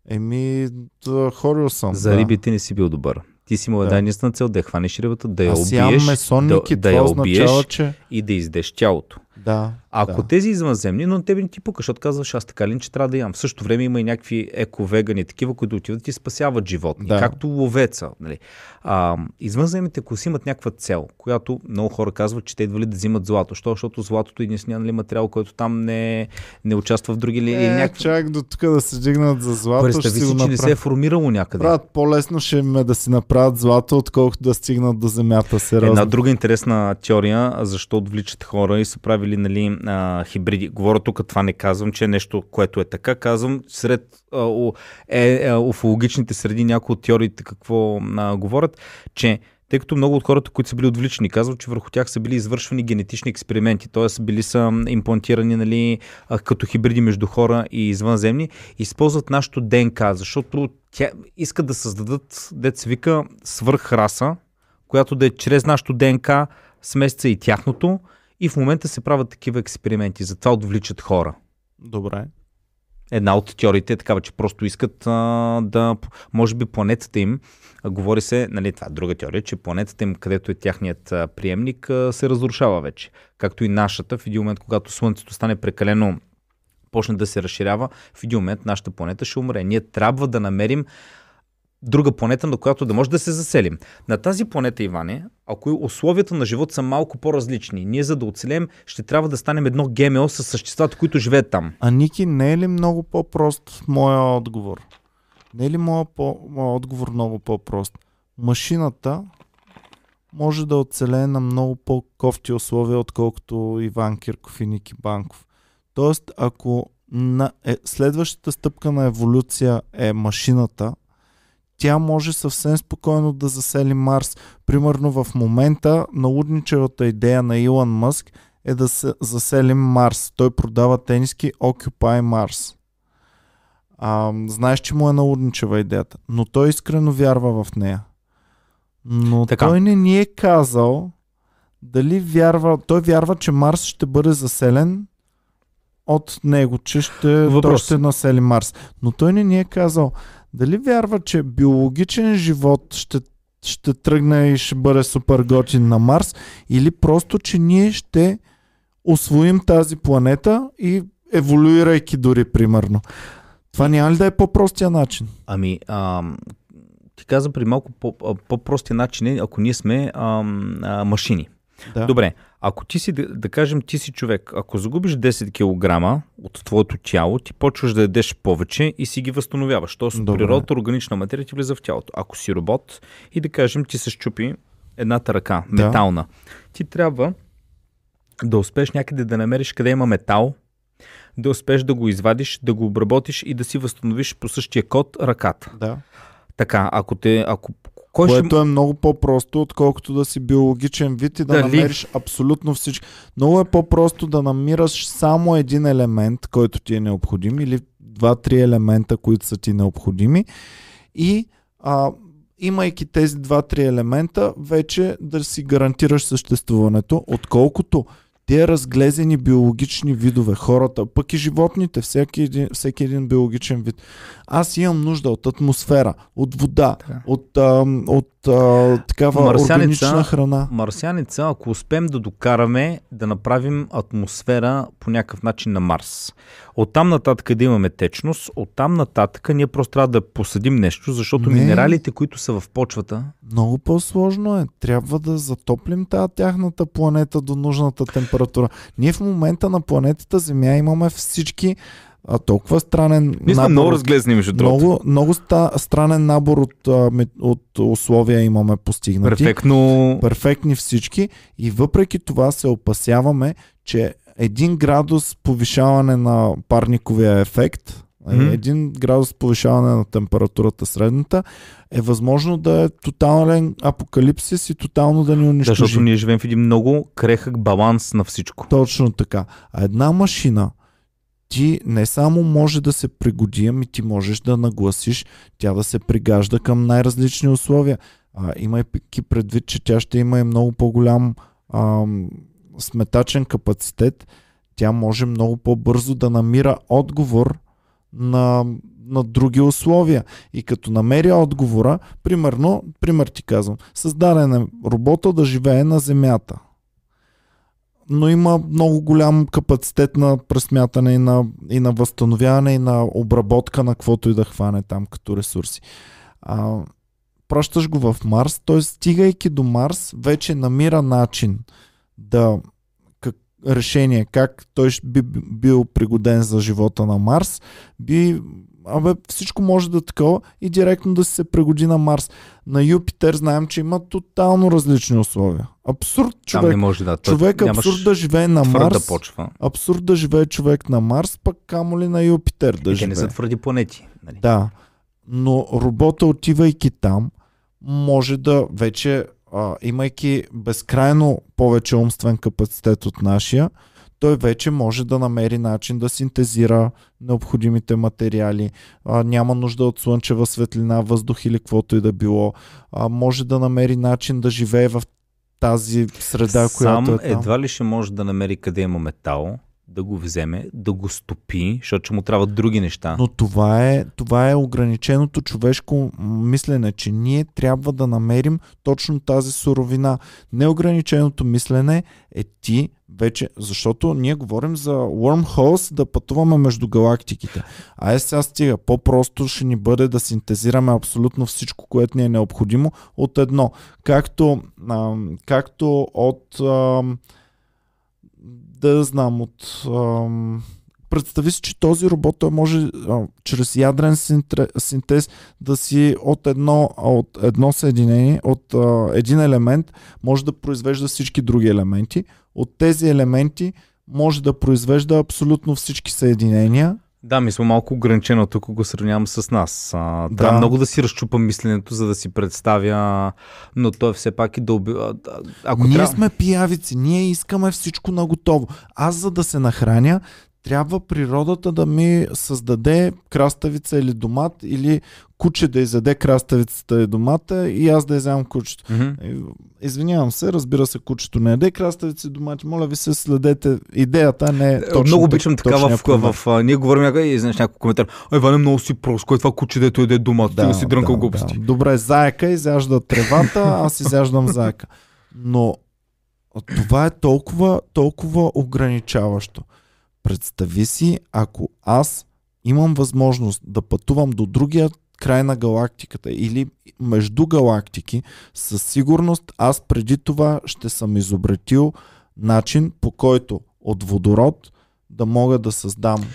Еми, да, ходил съм. За да. рибите не си бил добър. Ти си една да. единствена цел да я хванеш рибата, да я Аз убиеш, месонник да, да я убиеш означава, че... и да издеш тялото. Да. Ако да. тези извънземни, но тебе не ти пука, защото казваш, аз така ли, че трябва да ям. В същото време има и някакви еко-вегани, такива, които отиват и спасяват животни, да. както ловеца. Нали. А, извънземните, ако си имат някаква цел, която много хора казват, че те идвали да взимат злато. Що? Защото златото е единствения нали, материал, който там не, не участва в други ли. Е, някакви... чак до тук да се дигнат за злато. Представи си, че не се е формирало някъде. Правят, по-лесно ще им е да си направят злато, отколкото да стигнат до земята. Сериозно. Една друга интересна теория, защо отвличат хора и са правили нали, а, хибриди. Говоря тук, това не казвам, че е нещо, което е така. Казвам, сред а, е, е, уфологичните среди някои от теориите какво а, говорят, че тъй като много от хората, които са били отвличани, казват, че върху тях са били извършвани генетични експерименти, т.е. били са имплантирани нали, като хибриди между хора и извънземни, използват нашото ДНК, защото тя искат да създадат, деца вика, свърхраса, която да е чрез нашото ДНК смесеца и тяхното, и в момента се правят такива експерименти, затова отвличат хора. Добре. Една от теориите е такава, че просто искат а, да, може би планетата им, а, говори се, нали, това е друга теория, че планетата им, където е тяхният а, приемник, а, се разрушава вече. Както и нашата, в един момент, когато Слънцето стане прекалено почне да се разширява, в един момент нашата планета ще умре. Ние трябва да намерим друга планета, на която да може да се заселим. На тази планета, Иване, ако условията на живот са малко по-различни, ние за да оцелем ще трябва да станем едно ГМО с съществата, които живеят там. А Ники, не е ли много по-прост моя отговор? Не е ли моя, по- моя отговор много по-прост? Машината може да оцелее на много по-кофти условия, отколкото Иван Кирков и Ники Банков. Тоест, ако на, е, следващата стъпка на еволюция е машината, тя може съвсем спокойно да засели Марс. Примерно в момента налудничевата идея на Илон Мъск е да се заселим Марс. Той продава тениски Occupy Mars. А, знаеш, че му е налудничева идеята, но той искрено вярва в нея. Но така. той не ни е казал дали вярва, той вярва, че Марс ще бъде заселен от него, че ще, той ще насели Марс. Но той не ни е казал дали вярва, че биологичен живот ще, ще тръгне и ще бъде супер готин на Марс, или просто, че ние ще освоим тази планета и еволюирайки дори, примерно. Това няма ли да е по-простия начин? Ами, а, ти каза при малко по-простия начин, е, ако ние сме а, а, машини. Да. Добре, ако ти си, да, да кажем, ти си човек, ако загубиш 10 кг от твоето тяло, ти почваш да ядеш повече и си ги възстановяваш. Тоест, Добре. природата, органична материя ти влиза в тялото. Ако си робот и да кажем, ти се щупи едната ръка, да. метална, ти трябва да успеш някъде да намериш къде има метал, да успеш да го извадиш, да го обработиш и да си възстановиш по същия код ръката. Да. Така, ако, те, ако кой Което ще... е много по-просто, отколкото да си биологичен вид и да Дали? намериш абсолютно всички. Много е по-просто да намираш само един елемент, който ти е необходим, или два-три елемента, които са ти необходими. И а, имайки тези два-три елемента, вече да си гарантираш съществуването, отколкото те разглезени биологични видове, хората, пък и животните, всеки един, всеки един биологичен вид. Аз имам нужда от атмосфера, от вода, да. от, а, от а, такава марсяница, органична храна. Марсяница, ако успеем да докараме да направим атмосфера по някакъв начин на Марс. Оттам нататък да имаме течност, оттам нататък ние просто трябва да посадим нещо, защото Не. минералите, които са в почвата... Много по-сложно е. Трябва да затоплим тази тяхната планета до нужната температура. Ние в момента на планетата Земя имаме всички а, толкова странен Ние сме много разглезни, между другото. Много, много ста, странен набор от, от условия имаме постигнати. Перфектно. Перфектни всички. И въпреки това се опасяваме, че един градус повишаване на парниковия ефект, mm-hmm. един градус повишаване на температурата средната, е възможно да е тотален апокалипсис и тотално да ни унищожи. Защото ние живеем в един много крехък баланс на всичко. Точно така. А една машина, ти не само може да се пригоди, ами ти можеш да нагласиш тя да се пригажда към най-различни условия. А, имайки предвид, че тя ще има и много по-голям а, сметачен капацитет, тя може много по-бързо да намира отговор на, на други условия. И като намери отговора, примерно, пример ти казвам, създаден е робота да живее на Земята. Но има много голям капацитет на пресмятане и на, и на възстановяване и на обработка на каквото и да хване там като ресурси. А, пращаш го в Марс, т.е. стигайки до Марс, вече намира начин да решение как той би бил пригоден за живота на Марс, би Абе, всичко може да е такова и директно да се пригоди на Марс. На Юпитер знаем, че има тотално различни условия. Абсурд човек. Там не може да. Човек абсурд да живее на Марс. Почва. Абсурд да живее човек на Марс, пък камо ли на Юпитер да и живее. Те не са твърди планети. Нали? Да. Но робота, отивайки там, може да вече а, имайки безкрайно повече умствен капацитет от нашия, той вече може да намери начин да синтезира необходимите материали. А, няма нужда от слънчева светлина, въздух или каквото и да било. А, може да намери начин да живее в тази среда, Сам която е там. едва ли ще може да намери къде има метал, да го вземе, да го стопи, защото му трябват други неща. Но това е, това е ограниченото човешко мислене, че ние трябва да намерим точно тази суровина. Неограниченото мислене е ти вече, защото ние говорим за wormholes да пътуваме между галактиките. А е сега стига, по-просто ще ни бъде да синтезираме абсолютно всичко, което ни е необходимо от едно. Както, а, както от... А, да знам от... Ам, представи си, че този робот той може а, чрез ядрен синтез да си от едно, от едно съединение, от а, един елемент може да произвежда всички други елементи. От тези елементи може да произвежда абсолютно всички съединения да, ми сме малко ограничено, тук го сравнявам с нас. А, трябва да. много да си разчупам мисленето, за да си представя, но то е все пак и да уби... Ако ние трябва... сме пиявици, ние искаме всичко на готово. Аз за да се нахраня, трябва природата да ми създаде краставица или домат или куче да изяде краставицата и домата и аз да изям кучето. Mm-hmm. Извинявам се, разбира се, кучето не яде краставици и домати. Моля ви се, следете. Идеята не е точно Много обичам така в, в, в, ние говорим някакъв и знаеш някой коментар. Ай, Ваня, много си прост. Кой е това куче, дето яде домат? Да, си дрънкал да, глупости. Да. Добре, заека изяжда тревата, аз изяждам заека. Но това е толкова, толкова ограничаващо. Представи си, ако аз имам възможност да пътувам до другия край на галактиката или между галактики, със сигурност аз преди това ще съм изобретил начин по който от водород да мога да създам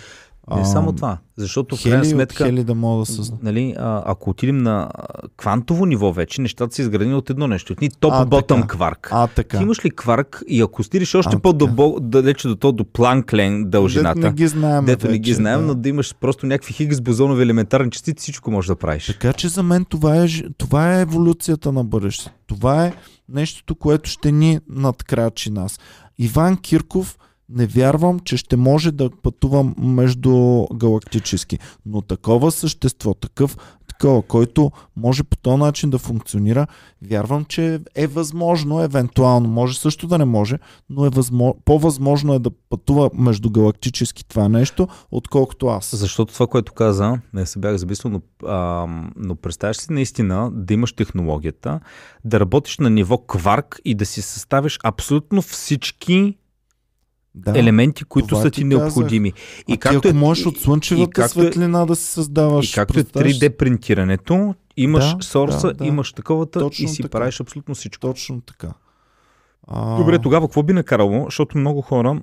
не а, само това, защото в крайна сметка, хели да мога да създам. Нали, а, ако отидем на квантово ниво вече, нещата са изградени от едно нещо. Ни топ-ботъм кварк. А, така. Ти имаш ли кварк и ако стириш още по-далече до то, до планклен дължината, дето не ги знаем, дето не ги знаем, да. но да имаш просто някакви хигс бозонови елементарни частици, всичко можеш да правиш. Така че за мен това е, това е еволюцията на бъдещето. Това е нещото, което ще ни надкрачи нас. Иван Кирков не вярвам, че ще може да пътувам между галактически. Но такова същество, такъв, такова, който може по този начин да функционира, вярвам, че е възможно, евентуално, може също да не може, но е възможно, по-възможно е да пътува между галактически това нещо, отколкото аз. Защото това, което каза, не се бях замислил, но, но представяш си наистина да имаш технологията, да работиш на ниво кварк и да си съставиш абсолютно всички да, елементи, които са ти, ти необходими. И а както ти, ако е, можеш от слънчевата както е- светлина да се създаваш. И както е 3D принтирането, имаш да, сорса, да, да. имаш таковата Точно и си така. правиш абсолютно всичко. Точно така. А... Добре, тогава какво би накарало? Защото много хора...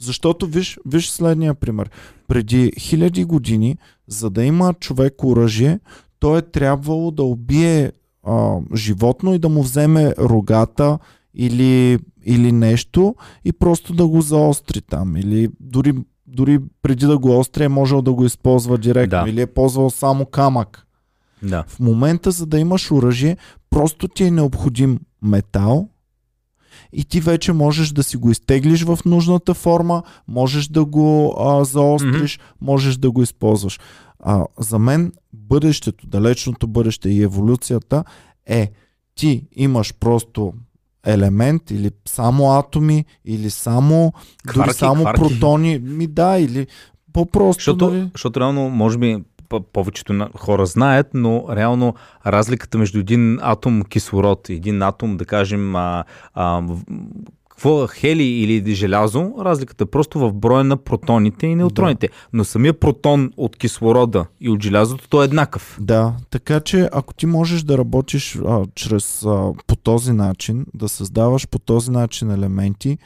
Защото виж, виж следния пример. Преди хиляди години, за да има човек оръжие, той е трябвало да убие а, животно и да му вземе рогата или, или нещо и просто да го заостри там. Или дори, дори преди да го остри е можел да го използва директно. Да. Или е ползвал само камък. Да. В момента, за да имаш оръжие, просто ти е необходим метал и ти вече можеш да си го изтеглиш в нужната форма, можеш да го а, заостриш, mm-hmm. можеш да го използваш. А, за мен бъдещето, далечното бъдеще и еволюцията е ти имаш просто елемент или само атоми или само Кварки, дори само кварки. протони, ми да, или по-просто. Защото, нали? защото реално, може би, повечето хора знаят, но реално разликата между един атом кислород и един атом, да кажем, а, а, какво хели или желязо, разликата е просто в броя на протоните и неутроните. Да. Но самия протон от кислорода и от желязото, той е еднакъв. Да, така че ако ти можеш да работиш а, чрез а, по този начин, да създаваш по този начин елементи,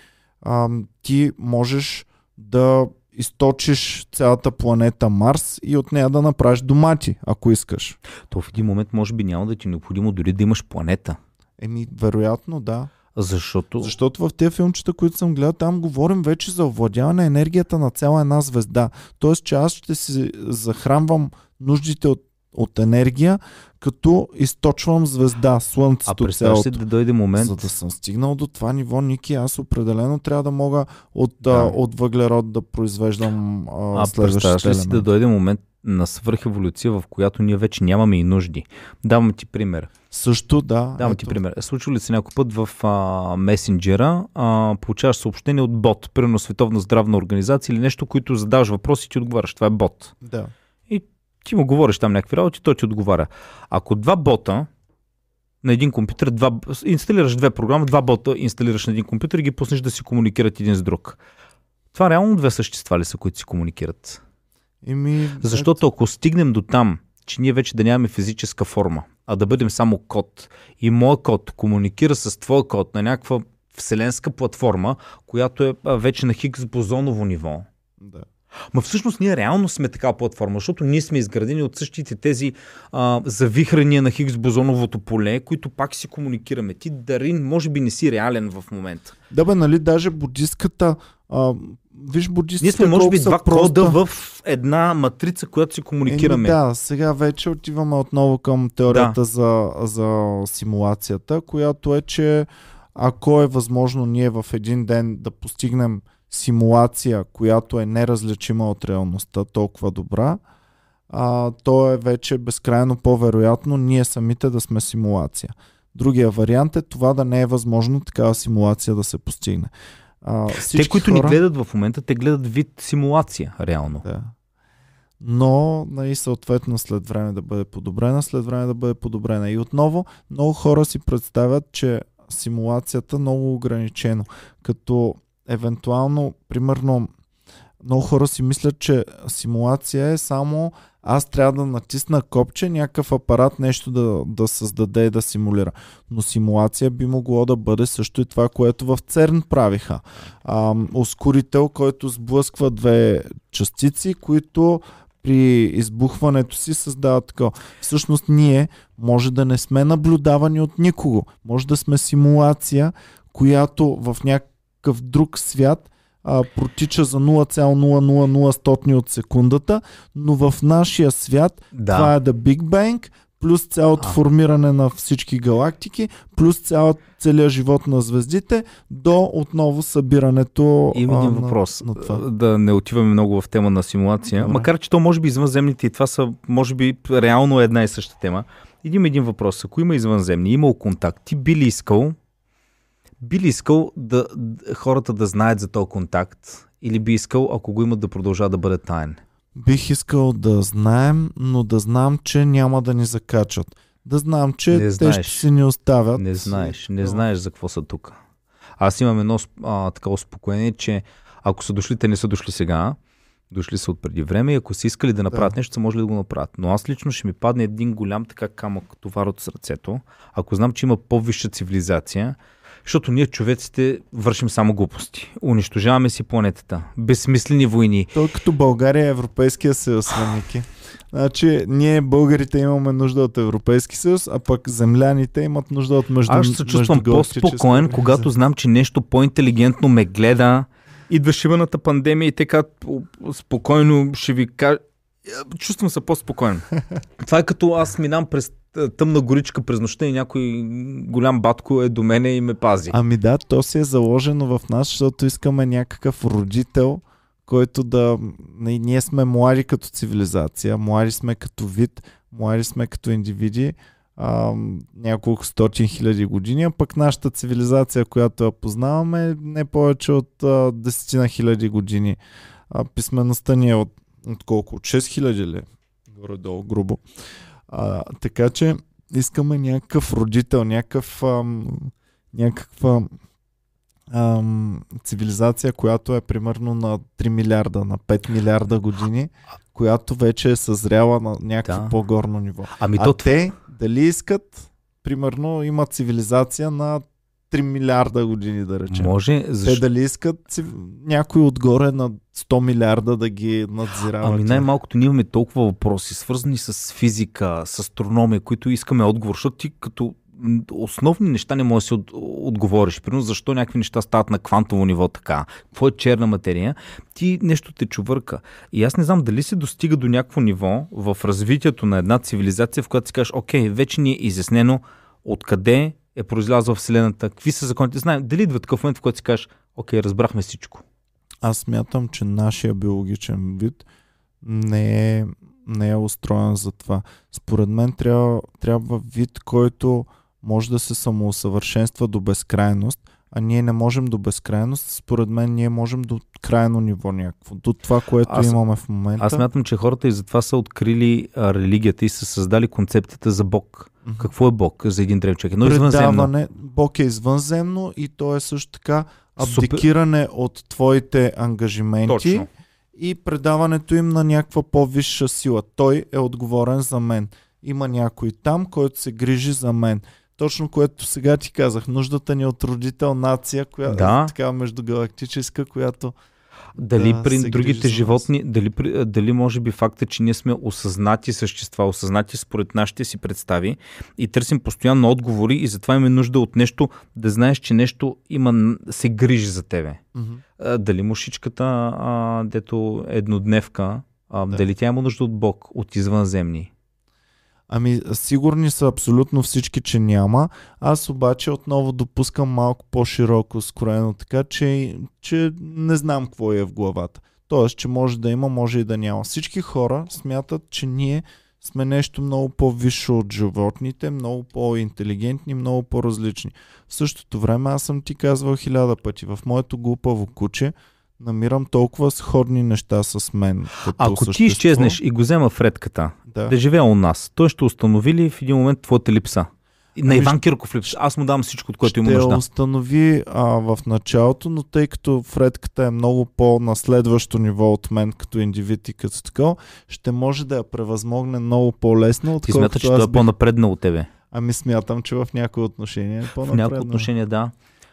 а, ти можеш да източиш цялата планета Марс и от нея да направиш домати, ако искаш. То в един момент може би няма да ти е необходимо дори да имаш планета. Еми, вероятно, да. Защото... Защото в тези филмчета, които съм гледал, там говорим вече за овладяване енергията на цяла една звезда. Тоест, че аз ще си захранвам нуждите от, от енергия, като източвам звезда, А Слънцето представяш си да дойде момент, За да съм стигнал до това ниво, Ники, аз определено трябва да мога от, Да. от въглерод да произвеждам а, А представяш ли си да дойде момент на свръхеволюция, в която ние вече нямаме и нужди? Давам ти пример. Също, да. Давам ето. ти пример. Случва ли се някой път в а, месенджера, а, получаваш съобщение от бот, примерно Световна здравна организация или нещо, което задаваш въпроси и ти отговаряш. Това е бот. Да. Ти му говориш там някакви работи, той ти отговаря. Ако два бота на един компютър, два, инсталираш две програми, два бота инсталираш на един компютър и ги пуснеш да си комуникират един с друг. Това реално две същества ли са, които си комуникират? Еми, Защото ако стигнем до там, че ние вече да нямаме физическа форма, а да бъдем само код и моят код комуникира с твоя код на някаква вселенска платформа, която е вече на Хигс бозоново ниво. Да. Ма всъщност ние реално сме такава платформа, защото ние сме изградени от същите тези а, завихрания на Хигс бозоновото поле, които пак си комуникираме. Ти, Дарин, може би не си реален в момента. Да бе, нали, даже будистката, а, виж будистката Ние сме, може би, два проста. кода в една матрица, която си комуникираме. Еми, да, сега вече отиваме отново към теорията за, за симулацията, която е, че ако е възможно ние в един ден да постигнем симулация, която е неразличима от реалността, толкова добра, а, то е вече безкрайно по-вероятно ние самите да сме симулация. Другия вариант е това да не е възможно такава симулация да се постигне. А, Те, които хора... ни гледат в момента, те гледат вид симулация, реално. Да. Но, нали, съответно, след време да бъде подобрена, след време да бъде подобрена. И отново, много хора си представят, че симулацията много ограничено. Като, евентуално, примерно, много хора си мислят, че симулация е само аз трябва да натисна копче, някакъв апарат нещо да, да създаде и да симулира. Но симулация би могло да бъде също и това, което в ЦЕРН правиха. А, ускорител, който сблъсква две частици, които при избухването си създават такова. Всъщност ние може да не сме наблюдавани от никого. Може да сме симулация, която в някакъв друг свят а, протича за 0,000 от секундата, но в нашия свят Да. това е The Big Bang, плюс цялото А. формиране на всички галактики, плюс цяла, целият живот на звездите, до отново събирането Има а, един на- въпрос. на това. Да не отиваме много в тема на симулация. Добре. Макар, че то може би извънземните и това са, може би, реално една и съща тема. Един един въпрос. Ако има извънземни, имал контакт, ти би ли искал, би ли искал да, хората да знаят за този контакт или би искал, ако го имат, да продължава да бъде таен? Бих искал да знаем, но да знам, че няма да ни закачат. Да знам, че Не те знаеш. ще си ни оставят. Не знаеш, не знаеш за какво са тук. Аз имам едно а, така успокоение, че ако са дошли, те не са дошли сега, дошли са от преди време и ако са искали да направят Да. нещо, са можели да го направят. Но аз лично ще ми падне един голям така камък товар от сърцето, ако знам, че има по-висша цивилизация, защото ние човеците вършим само глупости. Унищожаваме си планетата. Безсмислени войни. Той като България е Европейския съюз, Ники. Значи, ние българите имаме нужда от Европейски съюз, а пък земляните имат нужда от между Аз ще се чувствам по-спокоен, когато знам, че нещо по-интелигентно ме гледа. Идва шиваната пандемия и така п- спокойно ще ви кажа. Чувствам се по-спокоен. Това е като аз минам през тъмна горичка през нощта и някой голям батко е до мене и ме пази. Ами да, то си е заложено в нас, защото искаме някакъв родител, който да... Ние сме млади като цивилизация, млади сме като вид, млади сме като индивиди, а, няколко стотин хиляди години, а пък нашата цивилизация, която я познаваме, е не повече от десетина хиляди години. А, писмеността ни е от, от колко? От 6 хиляди ли? Горе-долу, грубо. А, така че искаме някакъв родител, някакъв, ам, някаква ам, цивилизация, която е примерно на 3 милиарда, на 5 милиарда години, която вече е съзряла на някакво да. по-горно ниво. Ами а то... те дали искат, примерно, има цивилизация на 3 милиарда години, да речем. Може, защо? Те дали искат някой отгоре на 100 милиарда да ги надзирава? Ами най-малкото ние имаме толкова въпроси, свързани с физика, с астрономия, които искаме отговор, защото ти като основни неща не можеш да си от, отговориш. Примерно защо някакви неща стават на квантово ниво така, какво е черна материя, ти нещо те чувърка. И аз не знам дали се достига до някакво ниво в развитието на една цивилизация, в която си кажеш, окей, вече ни е изяснено откъде е произлязла Вселената, какви са законите. Знаем, дали идва такъв момент, в който си кажеш, окей, разбрахме всичко. Аз смятам, че нашия биологичен вид не е, не е устроен за това. Според мен трябва, трябва вид, който може да се самоусъвършенства до безкрайност, а ние не можем до безкрайност. Според мен ние можем до крайно ниво някакво. До това, което аз, имаме в момента. Аз мятам, че хората и затова са открили а, религията и са създали концепцията за Бог. Mm-hmm. Какво е Бог за един древ човек? Едно извънземно. Бог е извънземно и то е също така абдикиране Супер... от твоите ангажименти. Точно. И предаването им на някаква по-висша сила. Той е отговорен за мен. Има някой там, който се грижи за мен точно което сега ти казах. Нуждата ни от родител нация, която да. е така междугалактическа, която дали да, при другите животни, дали, дали може би факта, че ние сме осъзнати същества, осъзнати според нашите си представи и търсим постоянно отговори и затова имаме нужда от нещо, да знаеш, че нещо има, се грижи за тебе. Mm-hmm. Дали мушичката, а, дето еднодневка, а, да. дали тя има нужда от Бог, от извънземни? Ами, сигурни са абсолютно всички, че няма. Аз обаче отново допускам малко по-широко скроено, така че, че не знам какво е в главата. Тоест, че може да има, може и да няма. Всички хора смятат, че ние сме нещо много по-висше от животните, много по-интелигентни, много по-различни. В същото време аз съм ти казвал хиляда пъти. В моето глупаво куче намирам толкова сходни неща с мен. Ако същество. ти изчезнеш и го взема в редката, да, да живее у нас, той ще установи ли в един момент твоята липса? На ами, Иван Кирков липса. Аз му дам всичко, от което има нужда. Ще установи а, в началото, но тъй като Фредката е много по-на следващо ниво от мен като индивид и като такова, ще може да я превъзмогне много по-лесно. Ти смяташ, че той е бих... по-напреднал от тебе? Ами смятам, че в някои отношения е по-напреднал. В някои отношения, да.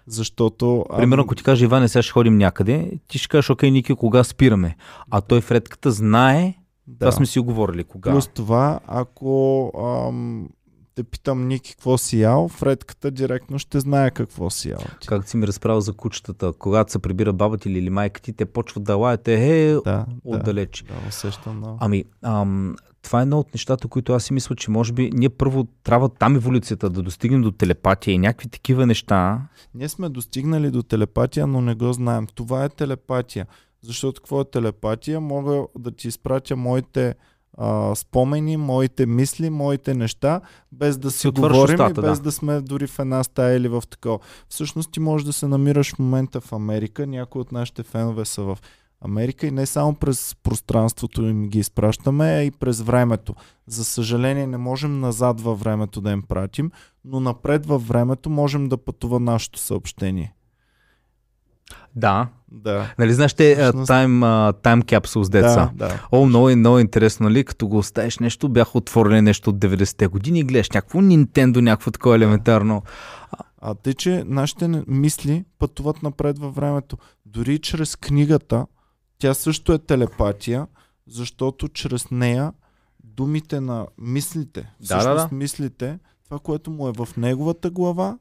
Защото... Примерно, ако ти каже, Иване, сега ще ходим някъде, ти ще кажеш, окей, Ники, кога спираме? А той в редката знае, да. това сме си оговорили, кога. Плюс това, ако ам, те питам Ники какво си ял, Фредката директно ще знае какво си ял. Как си ми разправил за кучетата, когато се прибира баба ти или майка ти, те почват да лаете, е, да, отдалеч. Да, да усещам много. Ами, ам, това е едно от нещата, които аз си мисля, че може би ние първо трябва там еволюцията да достигнем до телепатия и някакви такива неща. Ние сме достигнали до телепатия, но не го знаем. Това е телепатия. Защото какво е телепатия? Мога да ти изпратя моите а, спомени, моите мисли, моите неща, без да си, си говорим устата, и без да. да сме дори в една стая или в такова. Всъщност ти можеш да се намираш в момента в Америка, някои от нашите фенове са в Америка и не само през пространството им ги изпращаме, а и през времето. За съжаление не можем назад във времето да им пратим, но напред във времето можем да пътува нашето съобщение. Да. Да. Нали знаеш те time, uh, time capsules деца? Да, да. О, много, много интересно, нали? Като го оставиш нещо, бяха отворили нещо от 90-те години и гледаш някакво Nintendo, някакво такова елементарно. А те, че нашите мисли пътуват напред във времето. Дори чрез книгата, тя също е телепатия, защото чрез нея думите на мислите, да, всъщност да, да. мислите, това, което му е в неговата глава,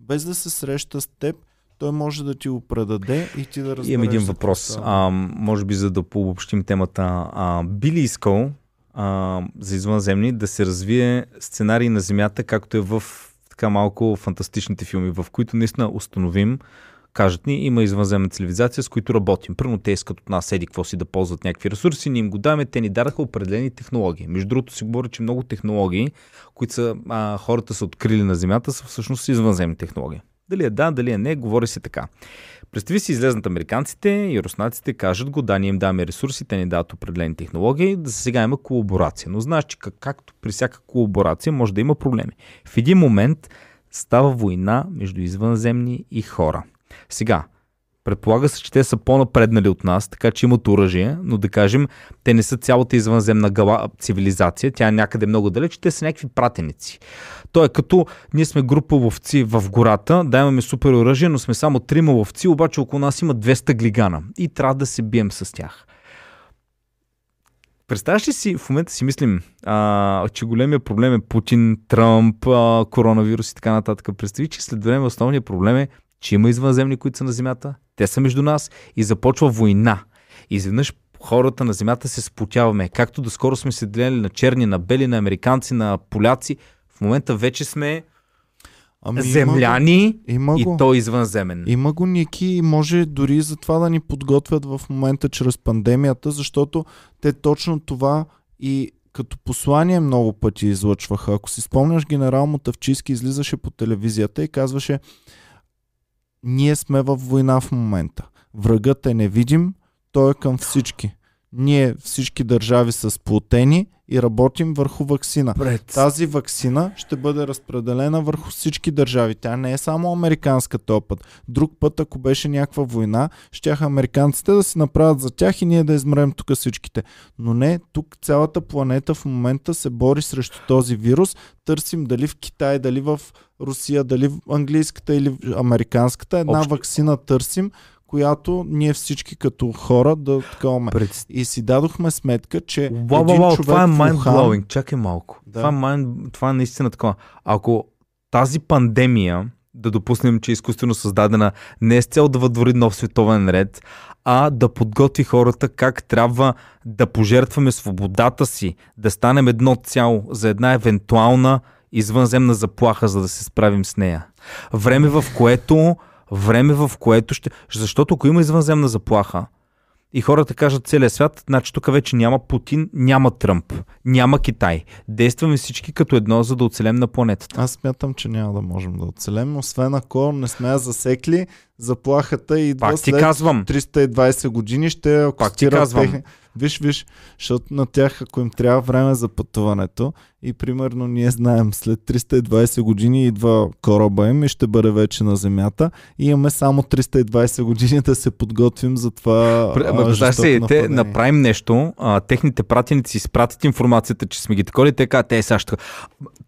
без да се среща с теб, той може да ти го предаде и ти да разбереш. Имам един въпрос. А, може би за да пообщим темата. А, би ли искал а, за извънземни да се развие сценарий на Земята, както е в така малко фантастичните филми, в които наистина установим кажат ни, има извънземна цивилизация, с които работим. Първо те искат от нас еди какво си да ползват някакви ресурси, ние им го даваме, те ни дараха определени технологии. Между другото си говори, че много технологии, които са, а, хората са открили на Земята, са всъщност извънземни технологии. Дали е да, дали е не, говори се така. Представи си, излезнат американците и руснаците, кажат го, да, ние им даваме ресурси, те ни дават определени технологии, да сега има колаборация. Но знаеш, че как, както при всяка колаборация може да има проблеми. В един момент става война между извънземни и хора. Сега, Предполага се, че те са по-напреднали от нас, така че имат оръжие, но да кажем, те не са цялата извънземна гала, цивилизация, тя е някъде много далеч, те са някакви пратеници. То е като ние сме група ловци в гората, да имаме супер оръжие, но сме само трима ловци, обаче около нас има 200 глигана и трябва да се бием с тях. Представяш ли си, в момента си мислим, а, че големия проблем е Путин, Тръмп, а, коронавирус и така нататък. Представи, че след време основният проблем е че има извънземни, които са на Земята, те са между нас и започва война. Изведнъж хората на Земята се спотяваме. Както доскоро сме се делили на черни, на бели, на американци, на поляци, в момента вече сме Ами земляни има го, има и то извънземен. Има го, Ники, и може дори за това да ни подготвят в момента чрез пандемията, защото те точно това и като послание много пъти излъчваха. Ако си спомняш, генерал Мотавчийски излизаше по телевизията и казваше ние сме в война в момента. Врагът е невидим, той е към всички. Ние всички държави са сплотени и работим върху вакцина. Пред. Тази вакцина ще бъде разпределена върху всички държави. Тя не е само американска този път. Друг път, ако беше някаква война, щяха американците да си направят за тях и ние да измрем тук всичките. Но не, тук цялата планета в момента се бори срещу този вирус. Търсим дали в Китай, дали в Русия, дали в английската или американската. Една Общо... вакцина търсим, която ние всички като хора да такаваме. Пред... И си дадохме сметка, че wow, един wow, човек това е mind blowing. Чакай малко. Да. Това, е mind... това е наистина такова. Ако тази пандемия да допуснем, че е изкуствено създадена не е с цел да въдвори нов световен ред, а да подготви хората как трябва да пожертваме свободата си, да станем едно цяло за една евентуална извънземна заплаха, за да се справим с нея. Време, в което време, в което ще... Защото ако има извънземна заплаха и хората кажат целия свят, значи тук вече няма Путин, няма Тръмп, няма Китай. Действаме всички като едно, за да оцелем на планетата. Аз смятам, че няма да можем да оцелем, освен ако не сме засекли заплахата и Пак ти казвам. 320 години ще Пак ти казвам. Техни... Виж, виж, защото на тях, ако им трябва време за пътуването и примерно ние знаем, след 320 години идва кораба им и ще бъде вече на Земята и имаме само 320 години да се подготвим за това Знаеш се, те направим нещо, а, техните пратеници изпратят информацията, че сме ги таколи, те казват, те са ще.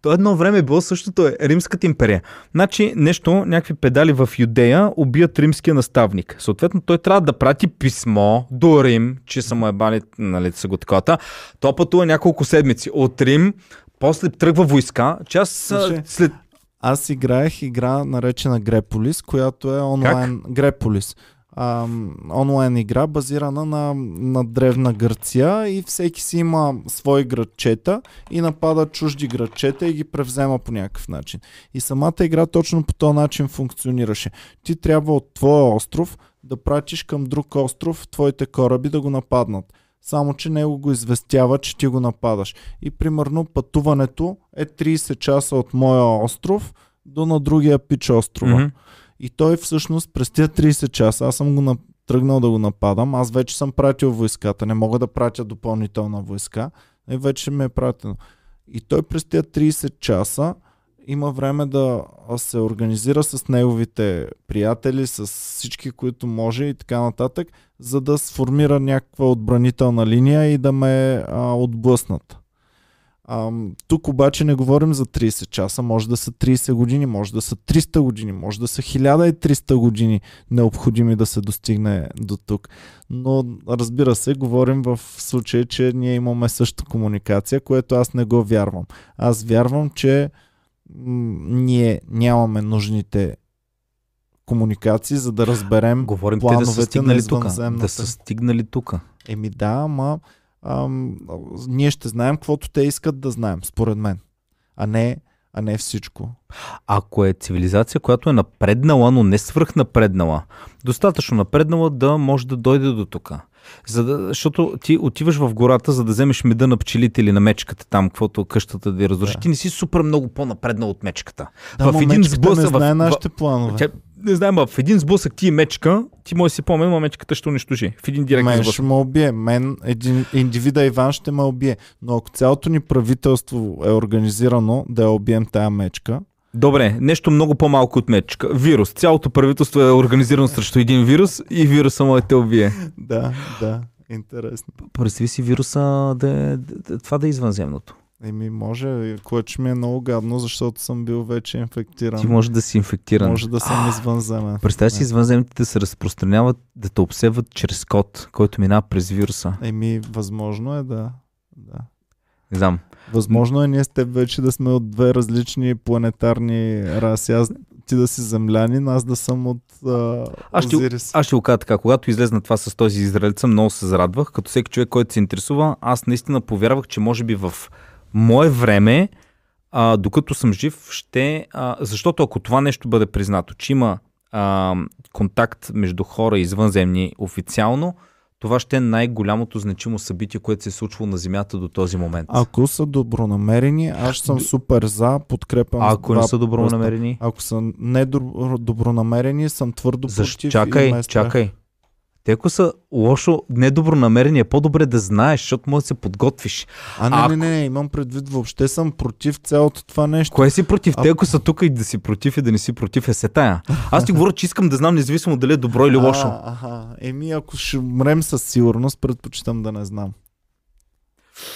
То едно време е било същото е Римската империя. Значи нещо, някакви педали в Юдея убият римския наставник. Съответно, той трябва да прати писмо до Рим, че са му ебали, нали, са го такова. То пътува няколко седмици от Рим, после тръгва войска, аз Слушай, след... Аз играех игра наречена Греполис, която е онлайн. Как? Греполис а, онлайн игра, базирана на, на древна Гърция и всеки си има свои градчета и напада чужди градчета и ги превзема по някакъв начин. И самата игра точно по този начин функционираше. Ти трябва от твоя остров да пратиш към друг остров твоите кораби да го нападнат. Само, че него го известява, че ти го нападаш. И примерно пътуването е 30 часа от моя остров до на другия пич острова. Mm-hmm. И той всъщност през тези 30 часа, аз съм го на... тръгнал да го нападам, аз вече съм пратил войската, не мога да пратя допълнителна войска, и вече ме е пратено. И той през тези 30 часа има време да се организира с неговите приятели, с всички, които може и така нататък, за да сформира някаква отбранителна линия и да ме а, отблъснат. А, тук обаче не говорим за 30 часа, може да са 30 години, може да са 300 години, може да са 1300 години необходими да се достигне до тук. Но разбира се, говорим в случай, че ние имаме същата комуникация, което аз не го вярвам. Аз вярвам, че ние нямаме нужните комуникации, за да разберем Говорим плановете те да са стигнали тук. Да са стигнали тук. Еми да, ама ам, ние ще знаем каквото те искат да знаем, според мен. А не, а не всичко. Ако е цивилизация, която е напреднала, но не свръхнапреднала, достатъчно напреднала да може да дойде до тук. За да, защото ти отиваш в гората, за да вземеш меда на пчелите или на мечката там, каквото къщата да я разруши. Да. Ти не си супер много по-напреднал от мечката. Да, в един сблъсък. Не знае в, нашите планове. Тя, не знам, в един сблъсък ти е мечка, ти може да си помня, но мечката ще унищожи. В един директен Мен ще ме убие. Мен, един, индивида Иван ще ме убие. Но ако цялото ни правителство е организирано да я убием тая мечка, Добре, нещо много по-малко от мечка. Вирус. Цялото правителство е организирано срещу един вирус и вируса му е те убие. Да, да. Интересно. Представи си вируса да, да, това да е извънземното. Еми, може, което ми е много гадно, защото съм бил вече инфектиран. Ти може да си инфектиран. Може да съм извънземен. Представи си извънземните да се разпространяват, да те обсеват чрез код, който минава през вируса. Еми, възможно е да. да. Не знам. Възможно е ние с теб вече да сме от две различни планетарни раси. Аз ти да си землянин, аз да съм от а, аз, ще, аз ще го кажа така. Когато излезна това с този израелица, много се зарадвах. Като всеки човек, който се интересува, аз наистина повярвах, че може би в мое време, а, докато съм жив, ще... А, защото ако това нещо бъде признато, че има а, контакт между хора извънземни официално, това ще е най-голямото значимо събитие, което се е случвало на Земята до този момент. Ако са добронамерени, аз съм супер за, подкрепям. А ако не са добронамерени? Ако са недобронамерени, съм твърдо Защо? против. Чакай, чакай. Те ако са лошо, недобронамерени, е по-добре да знаеш, защото може да се подготвиш. А, не, а, не, не, не, имам предвид, въобще съм против цялото това нещо. Кое си против? А... Те ако са тук и да си против и да не си против е сетая. Аз ти говоря, че искам да знам независимо дали е добро или лошо. А, аха. Еми, ако ще мрем със сигурност, предпочитам да не знам.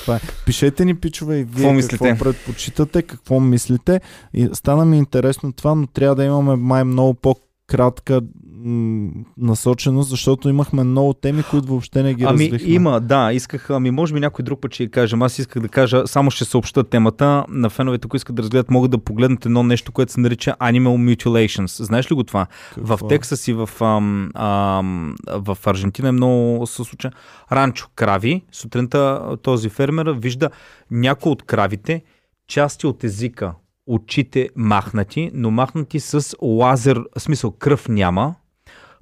Това е. Пишете ни, пичове, и вие какво, какво предпочитате, какво мислите. И стана ми интересно това, но трябва да имаме май много по кратка насоченост, защото имахме много теми, които въобще не ги ами, развихме. Има, да. Исках, ами може би някой друг път ще кажем. Аз исках да кажа, само ще съобща темата на феновете, които искат да разгледат, могат да погледнат едно нещо, което се нарича Animal Mutilations. Знаеш ли го това? Какво? В Тексас и в, ам, ам, в Аржентина е много се случва. Ранчо, крави. Сутринта този фермер вижда някои от кравите, части от езика, очите махнати, но махнати с лазер, смисъл кръв няма,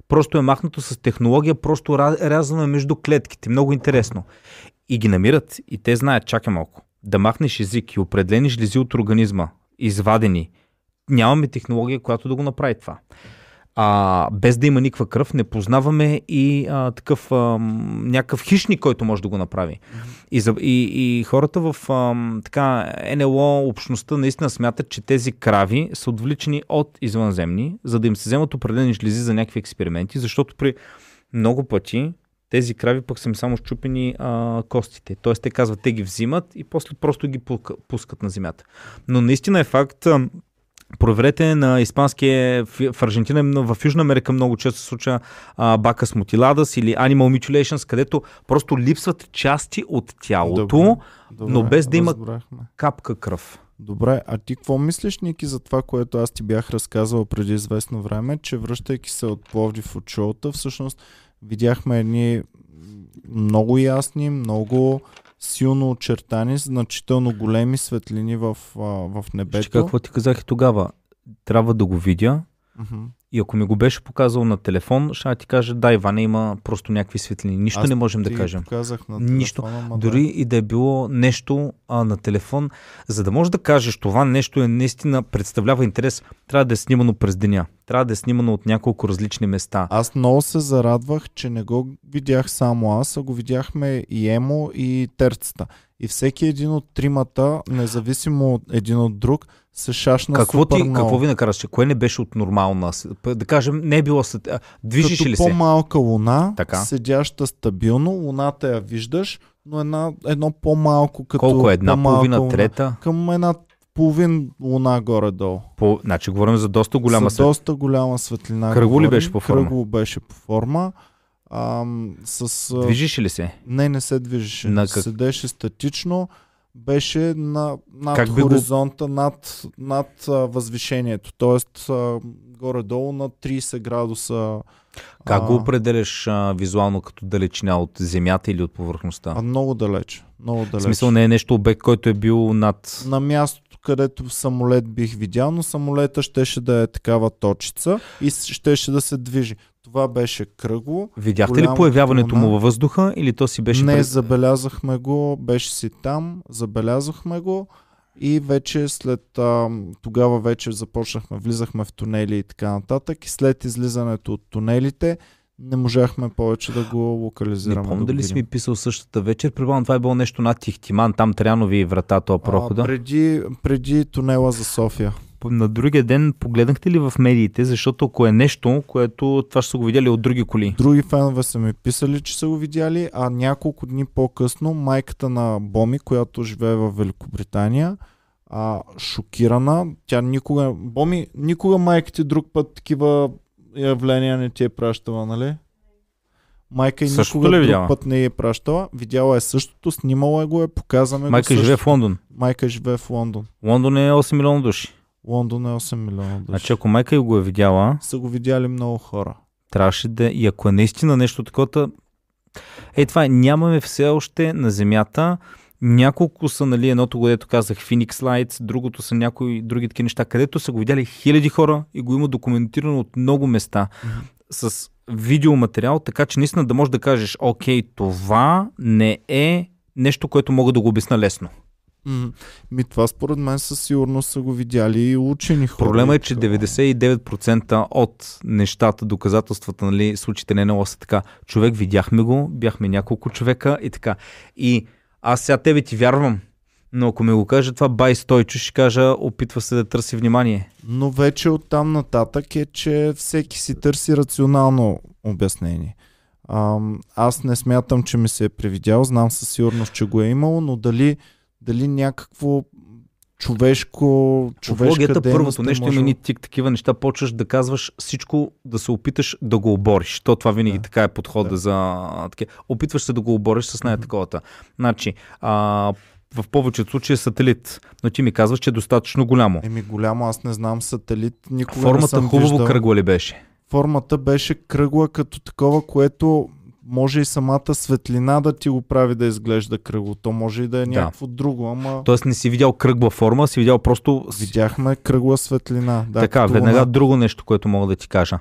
просто е махнато с технология, просто рязано е между клетките. Много интересно. И ги намират и те знаят, чакай малко, да махнеш език и определени жлези от организма, извадени. Нямаме технология, която да го направи това а, без да има никаква кръв, не познаваме и а, такъв а, някакъв хищник, който може да го направи. И, и, и хората в а, така НЛО общността наистина смятат, че тези крави са отвличани от извънземни, за да им се вземат определени жлези за някакви експерименти, защото при много пъти тези крави пък са им само щупени а, костите. Тоест те казват, те ги взимат и после просто ги пускат на земята. Но наистина е факт, Проверете на испанския в Аржентина, в Южна Америка много често се случва Бакас мутиладас или Animal Mutilations, където просто липсват части от тялото, добре, добре, но без да има разбрахме. капка кръв. Добре, а ти какво мислиш, Ники, за това, което аз ти бях разказвал преди известно време, че връщайки се от Пловдив от шоута, всъщност видяхме едни много ясни, много силно очертани, значително големи светлини в, в небето. какво ти казах и тогава? Трябва да го видя, И ако ми го беше показал на телефон, ще ти кажа, да, Иване има просто някакви светлини. Нищо Аз не можем да кажем. Показах на телефона, Нищо. Дори да. и да е било нещо а, на телефон, за да можеш да кажеш това нещо е наистина представлява интерес, трябва да е снимано през деня. Трябва да е снимано от няколко различни места. Аз много се зарадвах, че не го видях само аз, а го видяхме и Емо и Терцата. И всеки един от тримата, независимо един от друг, се шашна какво супер ти, много. Какво ви накараш, че кое не беше от нормална? Да кажем, не е било... Движиш Като ли се? по-малка луна, така. седяща стабилно, луната я виждаш, но една, едно по-малко като... Колко е? Една половина, луна, трета? Към една половин луна горе-долу. По, значи говорим за доста голяма За доста голяма светлина. Кръгло ли беше по форма? Кръгло беше по форма. Ам, с, Движиш ли се? Не, не се движеше. На как... Седеше статично. Беше на, над как хоризонта, го... над, над а, възвишението. А, горе-долу на 30 градуса. Как а... го определяш а, визуално като далечина от земята или от повърхността? А, много далеч. Много далеч. В смисъл не е нещо обект, който е бил над... На мястото, където самолет бих видял, но самолета щеше да е такава точица и щеше да се движи. Това беше кръгло. Видяхте ли появяването му във въздуха или то си беше... Не, пред... забелязахме го, беше си там, забелязахме го и вече след а, тогава вече започнахме, влизахме в тунели и така нататък и след излизането от тунелите не можахме повече да го локализираме. Не помня да дали си ми писал същата вечер. Предполагам, това е било нещо над Тихтиман, там Трянови врата, това прохода. А, преди, преди тунела за София на другия ден погледнахте ли в медиите, защото ако е нещо, което това ще са го видяли от други коли? Други фенове са ми писали, че са го видяли, а няколко дни по-късно майката на Боми, която живее в Великобритания, а, шокирана, тя никога, Боми, никога майките друг път такива явления не ти е пращала, нали? Майка и никога ли друг път не е пращала. Видяла е същото, снимала е го, е, показаме Майка го живее в Лондон. Майка живее в Лондон. Лондон е 8 милиона души. Лондон е 8 милиона души. Значи ако майка го е видяла... Са го видяли много хора. Трябваше да... И ако е наистина нещо такова... Е, това е. Нямаме все още на Земята няколко са, нали, едното, което казах, Phoenix Lights, другото са някои други такива неща, където са го видяли хиляди хора и го има документирано от много места mm-hmm. с видеоматериал, така че наистина да можеш да кажеш, окей, това не е нещо, което мога да го обясна лесно. Ми това според мен със сигурност са го видяли и учени хора. Проблема е, че 99% от нещата, доказателствата, нали, случаите не е са така. Човек видяхме го, бяхме няколко човека и така. И аз сега тебе ти вярвам, но ако ми го каже това бай Стойчо, ще кажа, опитва се да търси внимание. Но вече оттам нататък е, че всеки си търси рационално обяснение. Аз не смятам, че ми се е привидял, знам със сигурност, че го е имало, но дали дали някакво човешко, човешка дейност първото нещо може... има ни тик такива неща, почваш да казваш всичко, да се опиташ да го обориш. То това винаги да. така е подхода да. за таке. Опитваш се да го обориш с най-таковата. Значи, а, в повечето случаи е сателит, но ти ми казваш, че е достатъчно голямо. Еми голямо, аз не знам сателит, никога Формата не съм хубаво виждал. кръгла ли беше? Формата беше кръгла като такова, което може и самата светлина да ти го прави да изглежда кръгло. То може и да е някакво да. друго, ама... Тоест не си видял кръгла форма, си видял просто... Видяхме кръгла светлина. Да, така, веднага луна... друго нещо, което мога да ти кажа.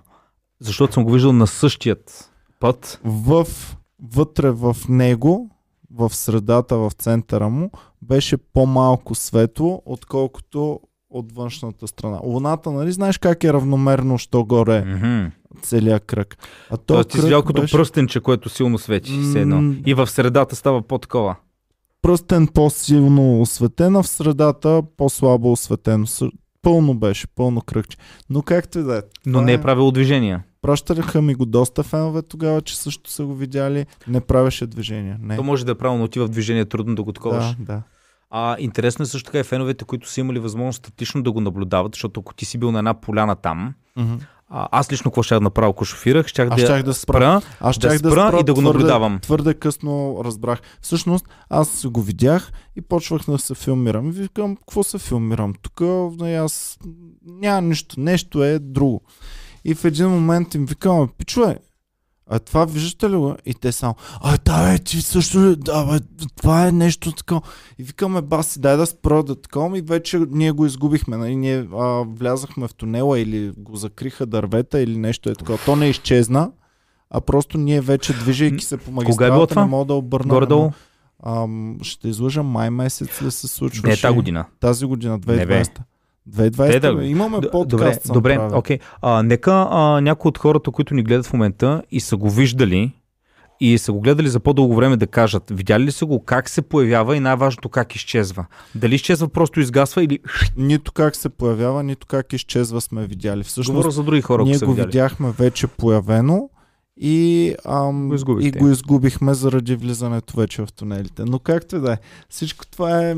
Защото съм го виждал на същият път. В, вътре в него, в средата, в центъра му, беше по-малко светло, отколкото от външната страна. Луната, нали знаеш как е равномерно, що горе mm-hmm. целият кръг. А то Тоест ти си като беше... пръстенче, което силно свети. Mm-hmm. И в средата става по-такова. Пръстен по-силно осветен, а в средата по-слабо осветено. Пълно беше, пълно кръгче. Но както и да е. Но не е, е правило движение. Пращаха ми го доста фенове тогава, че също са го видяли. Не правеше движение. Не. То може да е правилно отива в движение, трудно да го таковаш. Да, да. А, интересно е също така и феновете, които са имали възможност статично да го наблюдават, защото ако ти си бил на една поляна там, mm-hmm. а, аз лично какво ще направя, ако шофирах, щях да, щях да спра, аз да, спра, да спра и да го наблюдавам. Твърде, твърде късно разбрах. Всъщност, аз го видях и почвах да се филмирам. Викам, какво се филмирам? Тук аз няма нищо, нещо е друго. И в един момент им викам, пичове, а това виждате ли го? И те само, а да, бе, ти също ли? Да, бе, това е нещо такова. И викаме, баси, дай да спра да такова. И вече ние го изгубихме. Нали? Ние а, влязахме в тунела или го закриха дървета или нещо е такова. То не изчезна, а просто ние вече, движейки се по магистралата, е не мога да обърнем. Горе-долу? Ам, ще излъжа май месец ли се случва? Не, тази година. Тази година, 2020. 2020 да, имаме подкаст. Добре, добре окей. А, нека а, някои от хората, които ни гледат в момента и са го виждали и са го гледали за по-дълго време да кажат, видяли ли са го как се появява и най-важното как изчезва. Дали изчезва просто изгасва или... Нито как се появява, нито как изчезва сме видяли. Всъщност, Говоря за други хора, ние го видяли. видяхме вече появено и, ам, го и го изгубихме заради влизането вече в тунелите. Но както и да е, всичко това е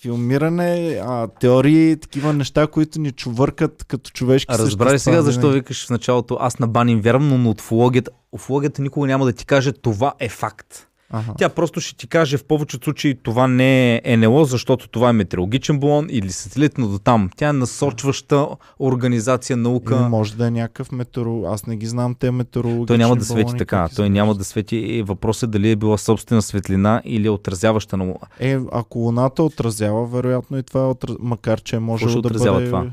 филмиране, а, теории, такива неща, които ни чувъркат като човешки Разбрали сега защо викаш в началото, аз на Банин вярвам, но от уфологията, уфологията никога няма да ти каже това е факт. Ага. Тя просто ще ти каже в повечето случаи това не е НЛО, защото това е метеорологичен балон или сателит, но до там. Тя е насочваща организация, наука. Или може да е някакъв метеоролог. Аз не ги знам те метеорологични Той няма да свети балони, така. Той няма да свети. Въпросът е дали е била собствена светлина или е отразяваща на Е, ако Луната отразява, вероятно и това е отраз... макар че е можело да отразява бъде... това?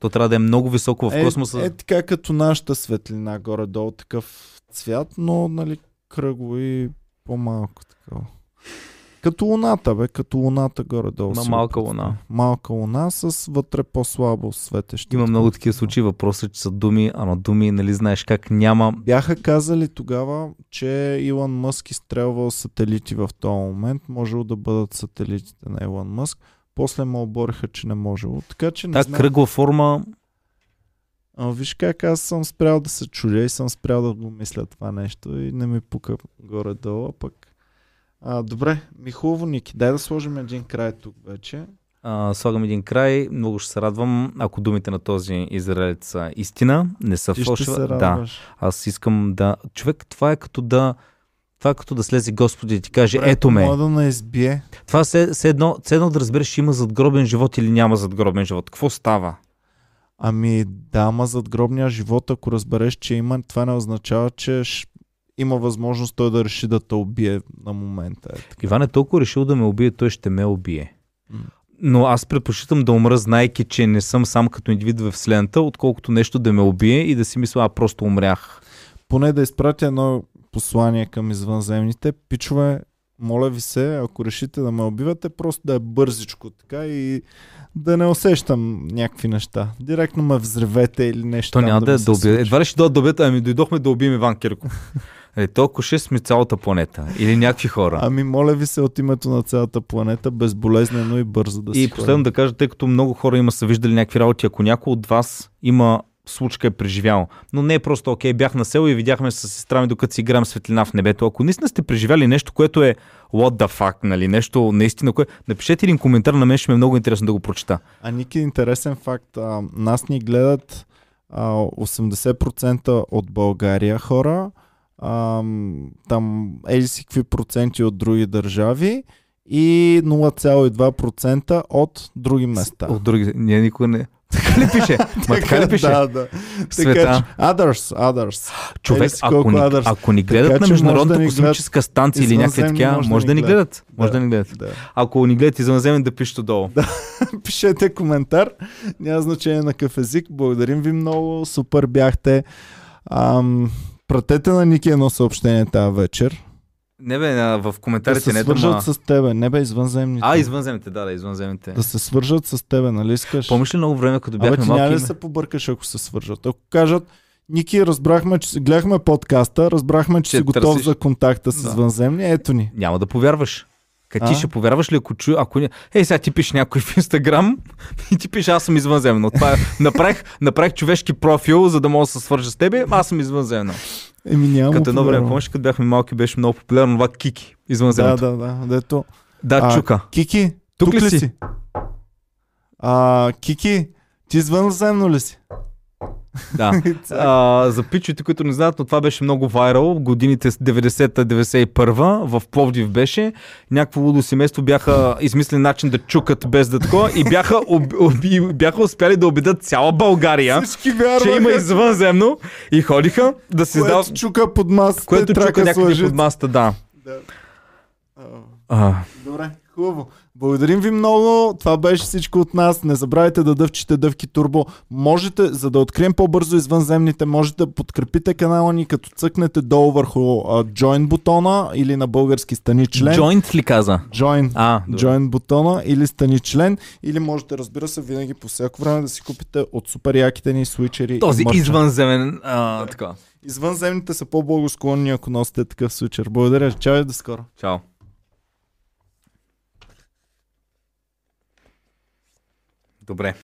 То трябва да е много високо в Е, космоса. е, така като нашата светлина горе-долу такъв цвят, но нали кръгло и по-малко такова. Като луната, бе, като луната горе-долу. Ма малка луна. Малка луна с вътре по-слабо светещи. Има много такива случаи. Въпросът е, че са думи, ама думи, нали знаеш как няма. Бяха казали тогава, че Илон Мъск изстрелвал сателити в този момент. Можело да бъдат сателитите на Илон Мъск. После му обориха, че не можело. Така че не Та знам. кръгла форма, А, виж как аз съм спрял да се чудя и съм спрял да го мисля това нещо и не ми пука горе-долу, пък... А, добре, ми хубаво, Ники. Дай да сложим един край тук вече. а, слагам един край. Много ще се радвам, ако думите на този израелец са истина, не са Ти фалшива. Да, аз искам да... Човек, това е като да... Това е като да слезе Господи и ти каже, Добре, ето ме. Да не избие. Това се, се, едно, се едно да разбереш, има задгробен живот или няма задгробен живот. Какво става? Ами да, ама зад гробния живот, ако разбереш, че има, това не означава, че има възможност той да реши да те убие на момента. Е, така. Иван е толкова решил да ме убие, той ще ме убие. Но аз предпочитам да умра, знайки, че не съм сам като индивид в Вселената, отколкото нещо да ме убие и да си мисля, а просто умрях. Поне да изпратя едно послание към извънземните. Пичове, моля ви се, ако решите да ме убивате, просто да е бързичко така и да не усещам някакви неща. Директно ме взревете или нещо. То няма да, се да убие. Едва ли ще дойдат да убият, ами дойдохме да убием Иван Кирков. Е, толкова ще сме цялата планета. Или някакви хора. Ами моля ви се от името на цялата планета, безболезнено и бързо да си И последно да кажа, тъй като много хора има са виждали някакви работи, ако някой от вас има случка е преживял, но не е просто, окей, бях на село и видяхме с сестра ми, докато си играем светлина в небето. Ако наистина сте преживяли нещо, което е what the fuck, нали, нещо наистина, кое... напишете един коментар, на мен ще ми е много интересно да го прочета. А Ники, интересен факт. А, нас ни гледат а, 80% от България хора, а, там еди си какви проценти от други държави и 0,2% от други места. От други, ние никога не... Така ли пише? Ма така ли пише? Да, да. Света. Така, others, others. Човек, ако ни, others. ако ни Така гледат че на Международната да космическа станция или някъде извънземни така, може да може да ни гледат. Може да ни гледат. Да. Ако ни гледат извънземен, да пишете долу. Пишете коментар. Няма значение на какъв език. Благодарим ви много. Супер бяхте. Ам, пратете на Ники едно съобщение тази вечер. Не бе, в Да коментарите се не свържат дома... с тебе. Не бе, извънземните. А, извънземните, да, да, извънземните. Да се свържат с тебе, нали искаш? Помниш ли много време, като Абе, бяхме ти няма малки? ли да се побъркаш, ако се свържат? Ако кажат, Ники, разбрахме, че си- гледахме подкаста, разбрахме, че Ще си готов търсиш. за контакта с Да. извънземни, ето ни. Няма да повярваш. Ка ти ще повярваш ли, ако чу... Ако... не- Ей, сега ти пише някой в Инстаграм и ти пише, аз съм извънземно. Това е... направих, направих човешки профил, за да мога да се свържа с тебе, аз съм извънземно. Еми няма Като едно време, помниш, като бяхме малки, беше много популярно това Кики. Да, Извънземното. да, да. Дето. Да, А, чука. Кики, Тук ли си? А, Кики, ти извънземно ли си? Да. А, за пичовете, които не знаят, но това беше много вайрал. Годините с 90-та, 91-та в Пловдив беше. Някакво лудо семейство бяха измислили начин да чукат без да такова и бяха, об, об, бяха успяли да убедят цяла България, че има извънземно и ходиха да си което чука под масата Което чука някъде под масата, да. Да. А, Добре, хубаво. Благодарим ви много. Това беше всичко от нас. Не забравяйте да дъвчите дъвки турбо. Можете, за да открием по-бързо извънземните, можете да подкрепите канала ни, като цъкнете долу върху а, Join бутона или на български стани член. Joint ли каза? Join. А, добре. Join бутона или стани член. Или можете, разбира се, винаги по всяко време да си купите от супер яките ни свичери. Този и извънземен... А, така. Извънземните са по-благосклонни, ако носите такъв свичер. Благодаря. Чао и до скоро. Чао. Добре.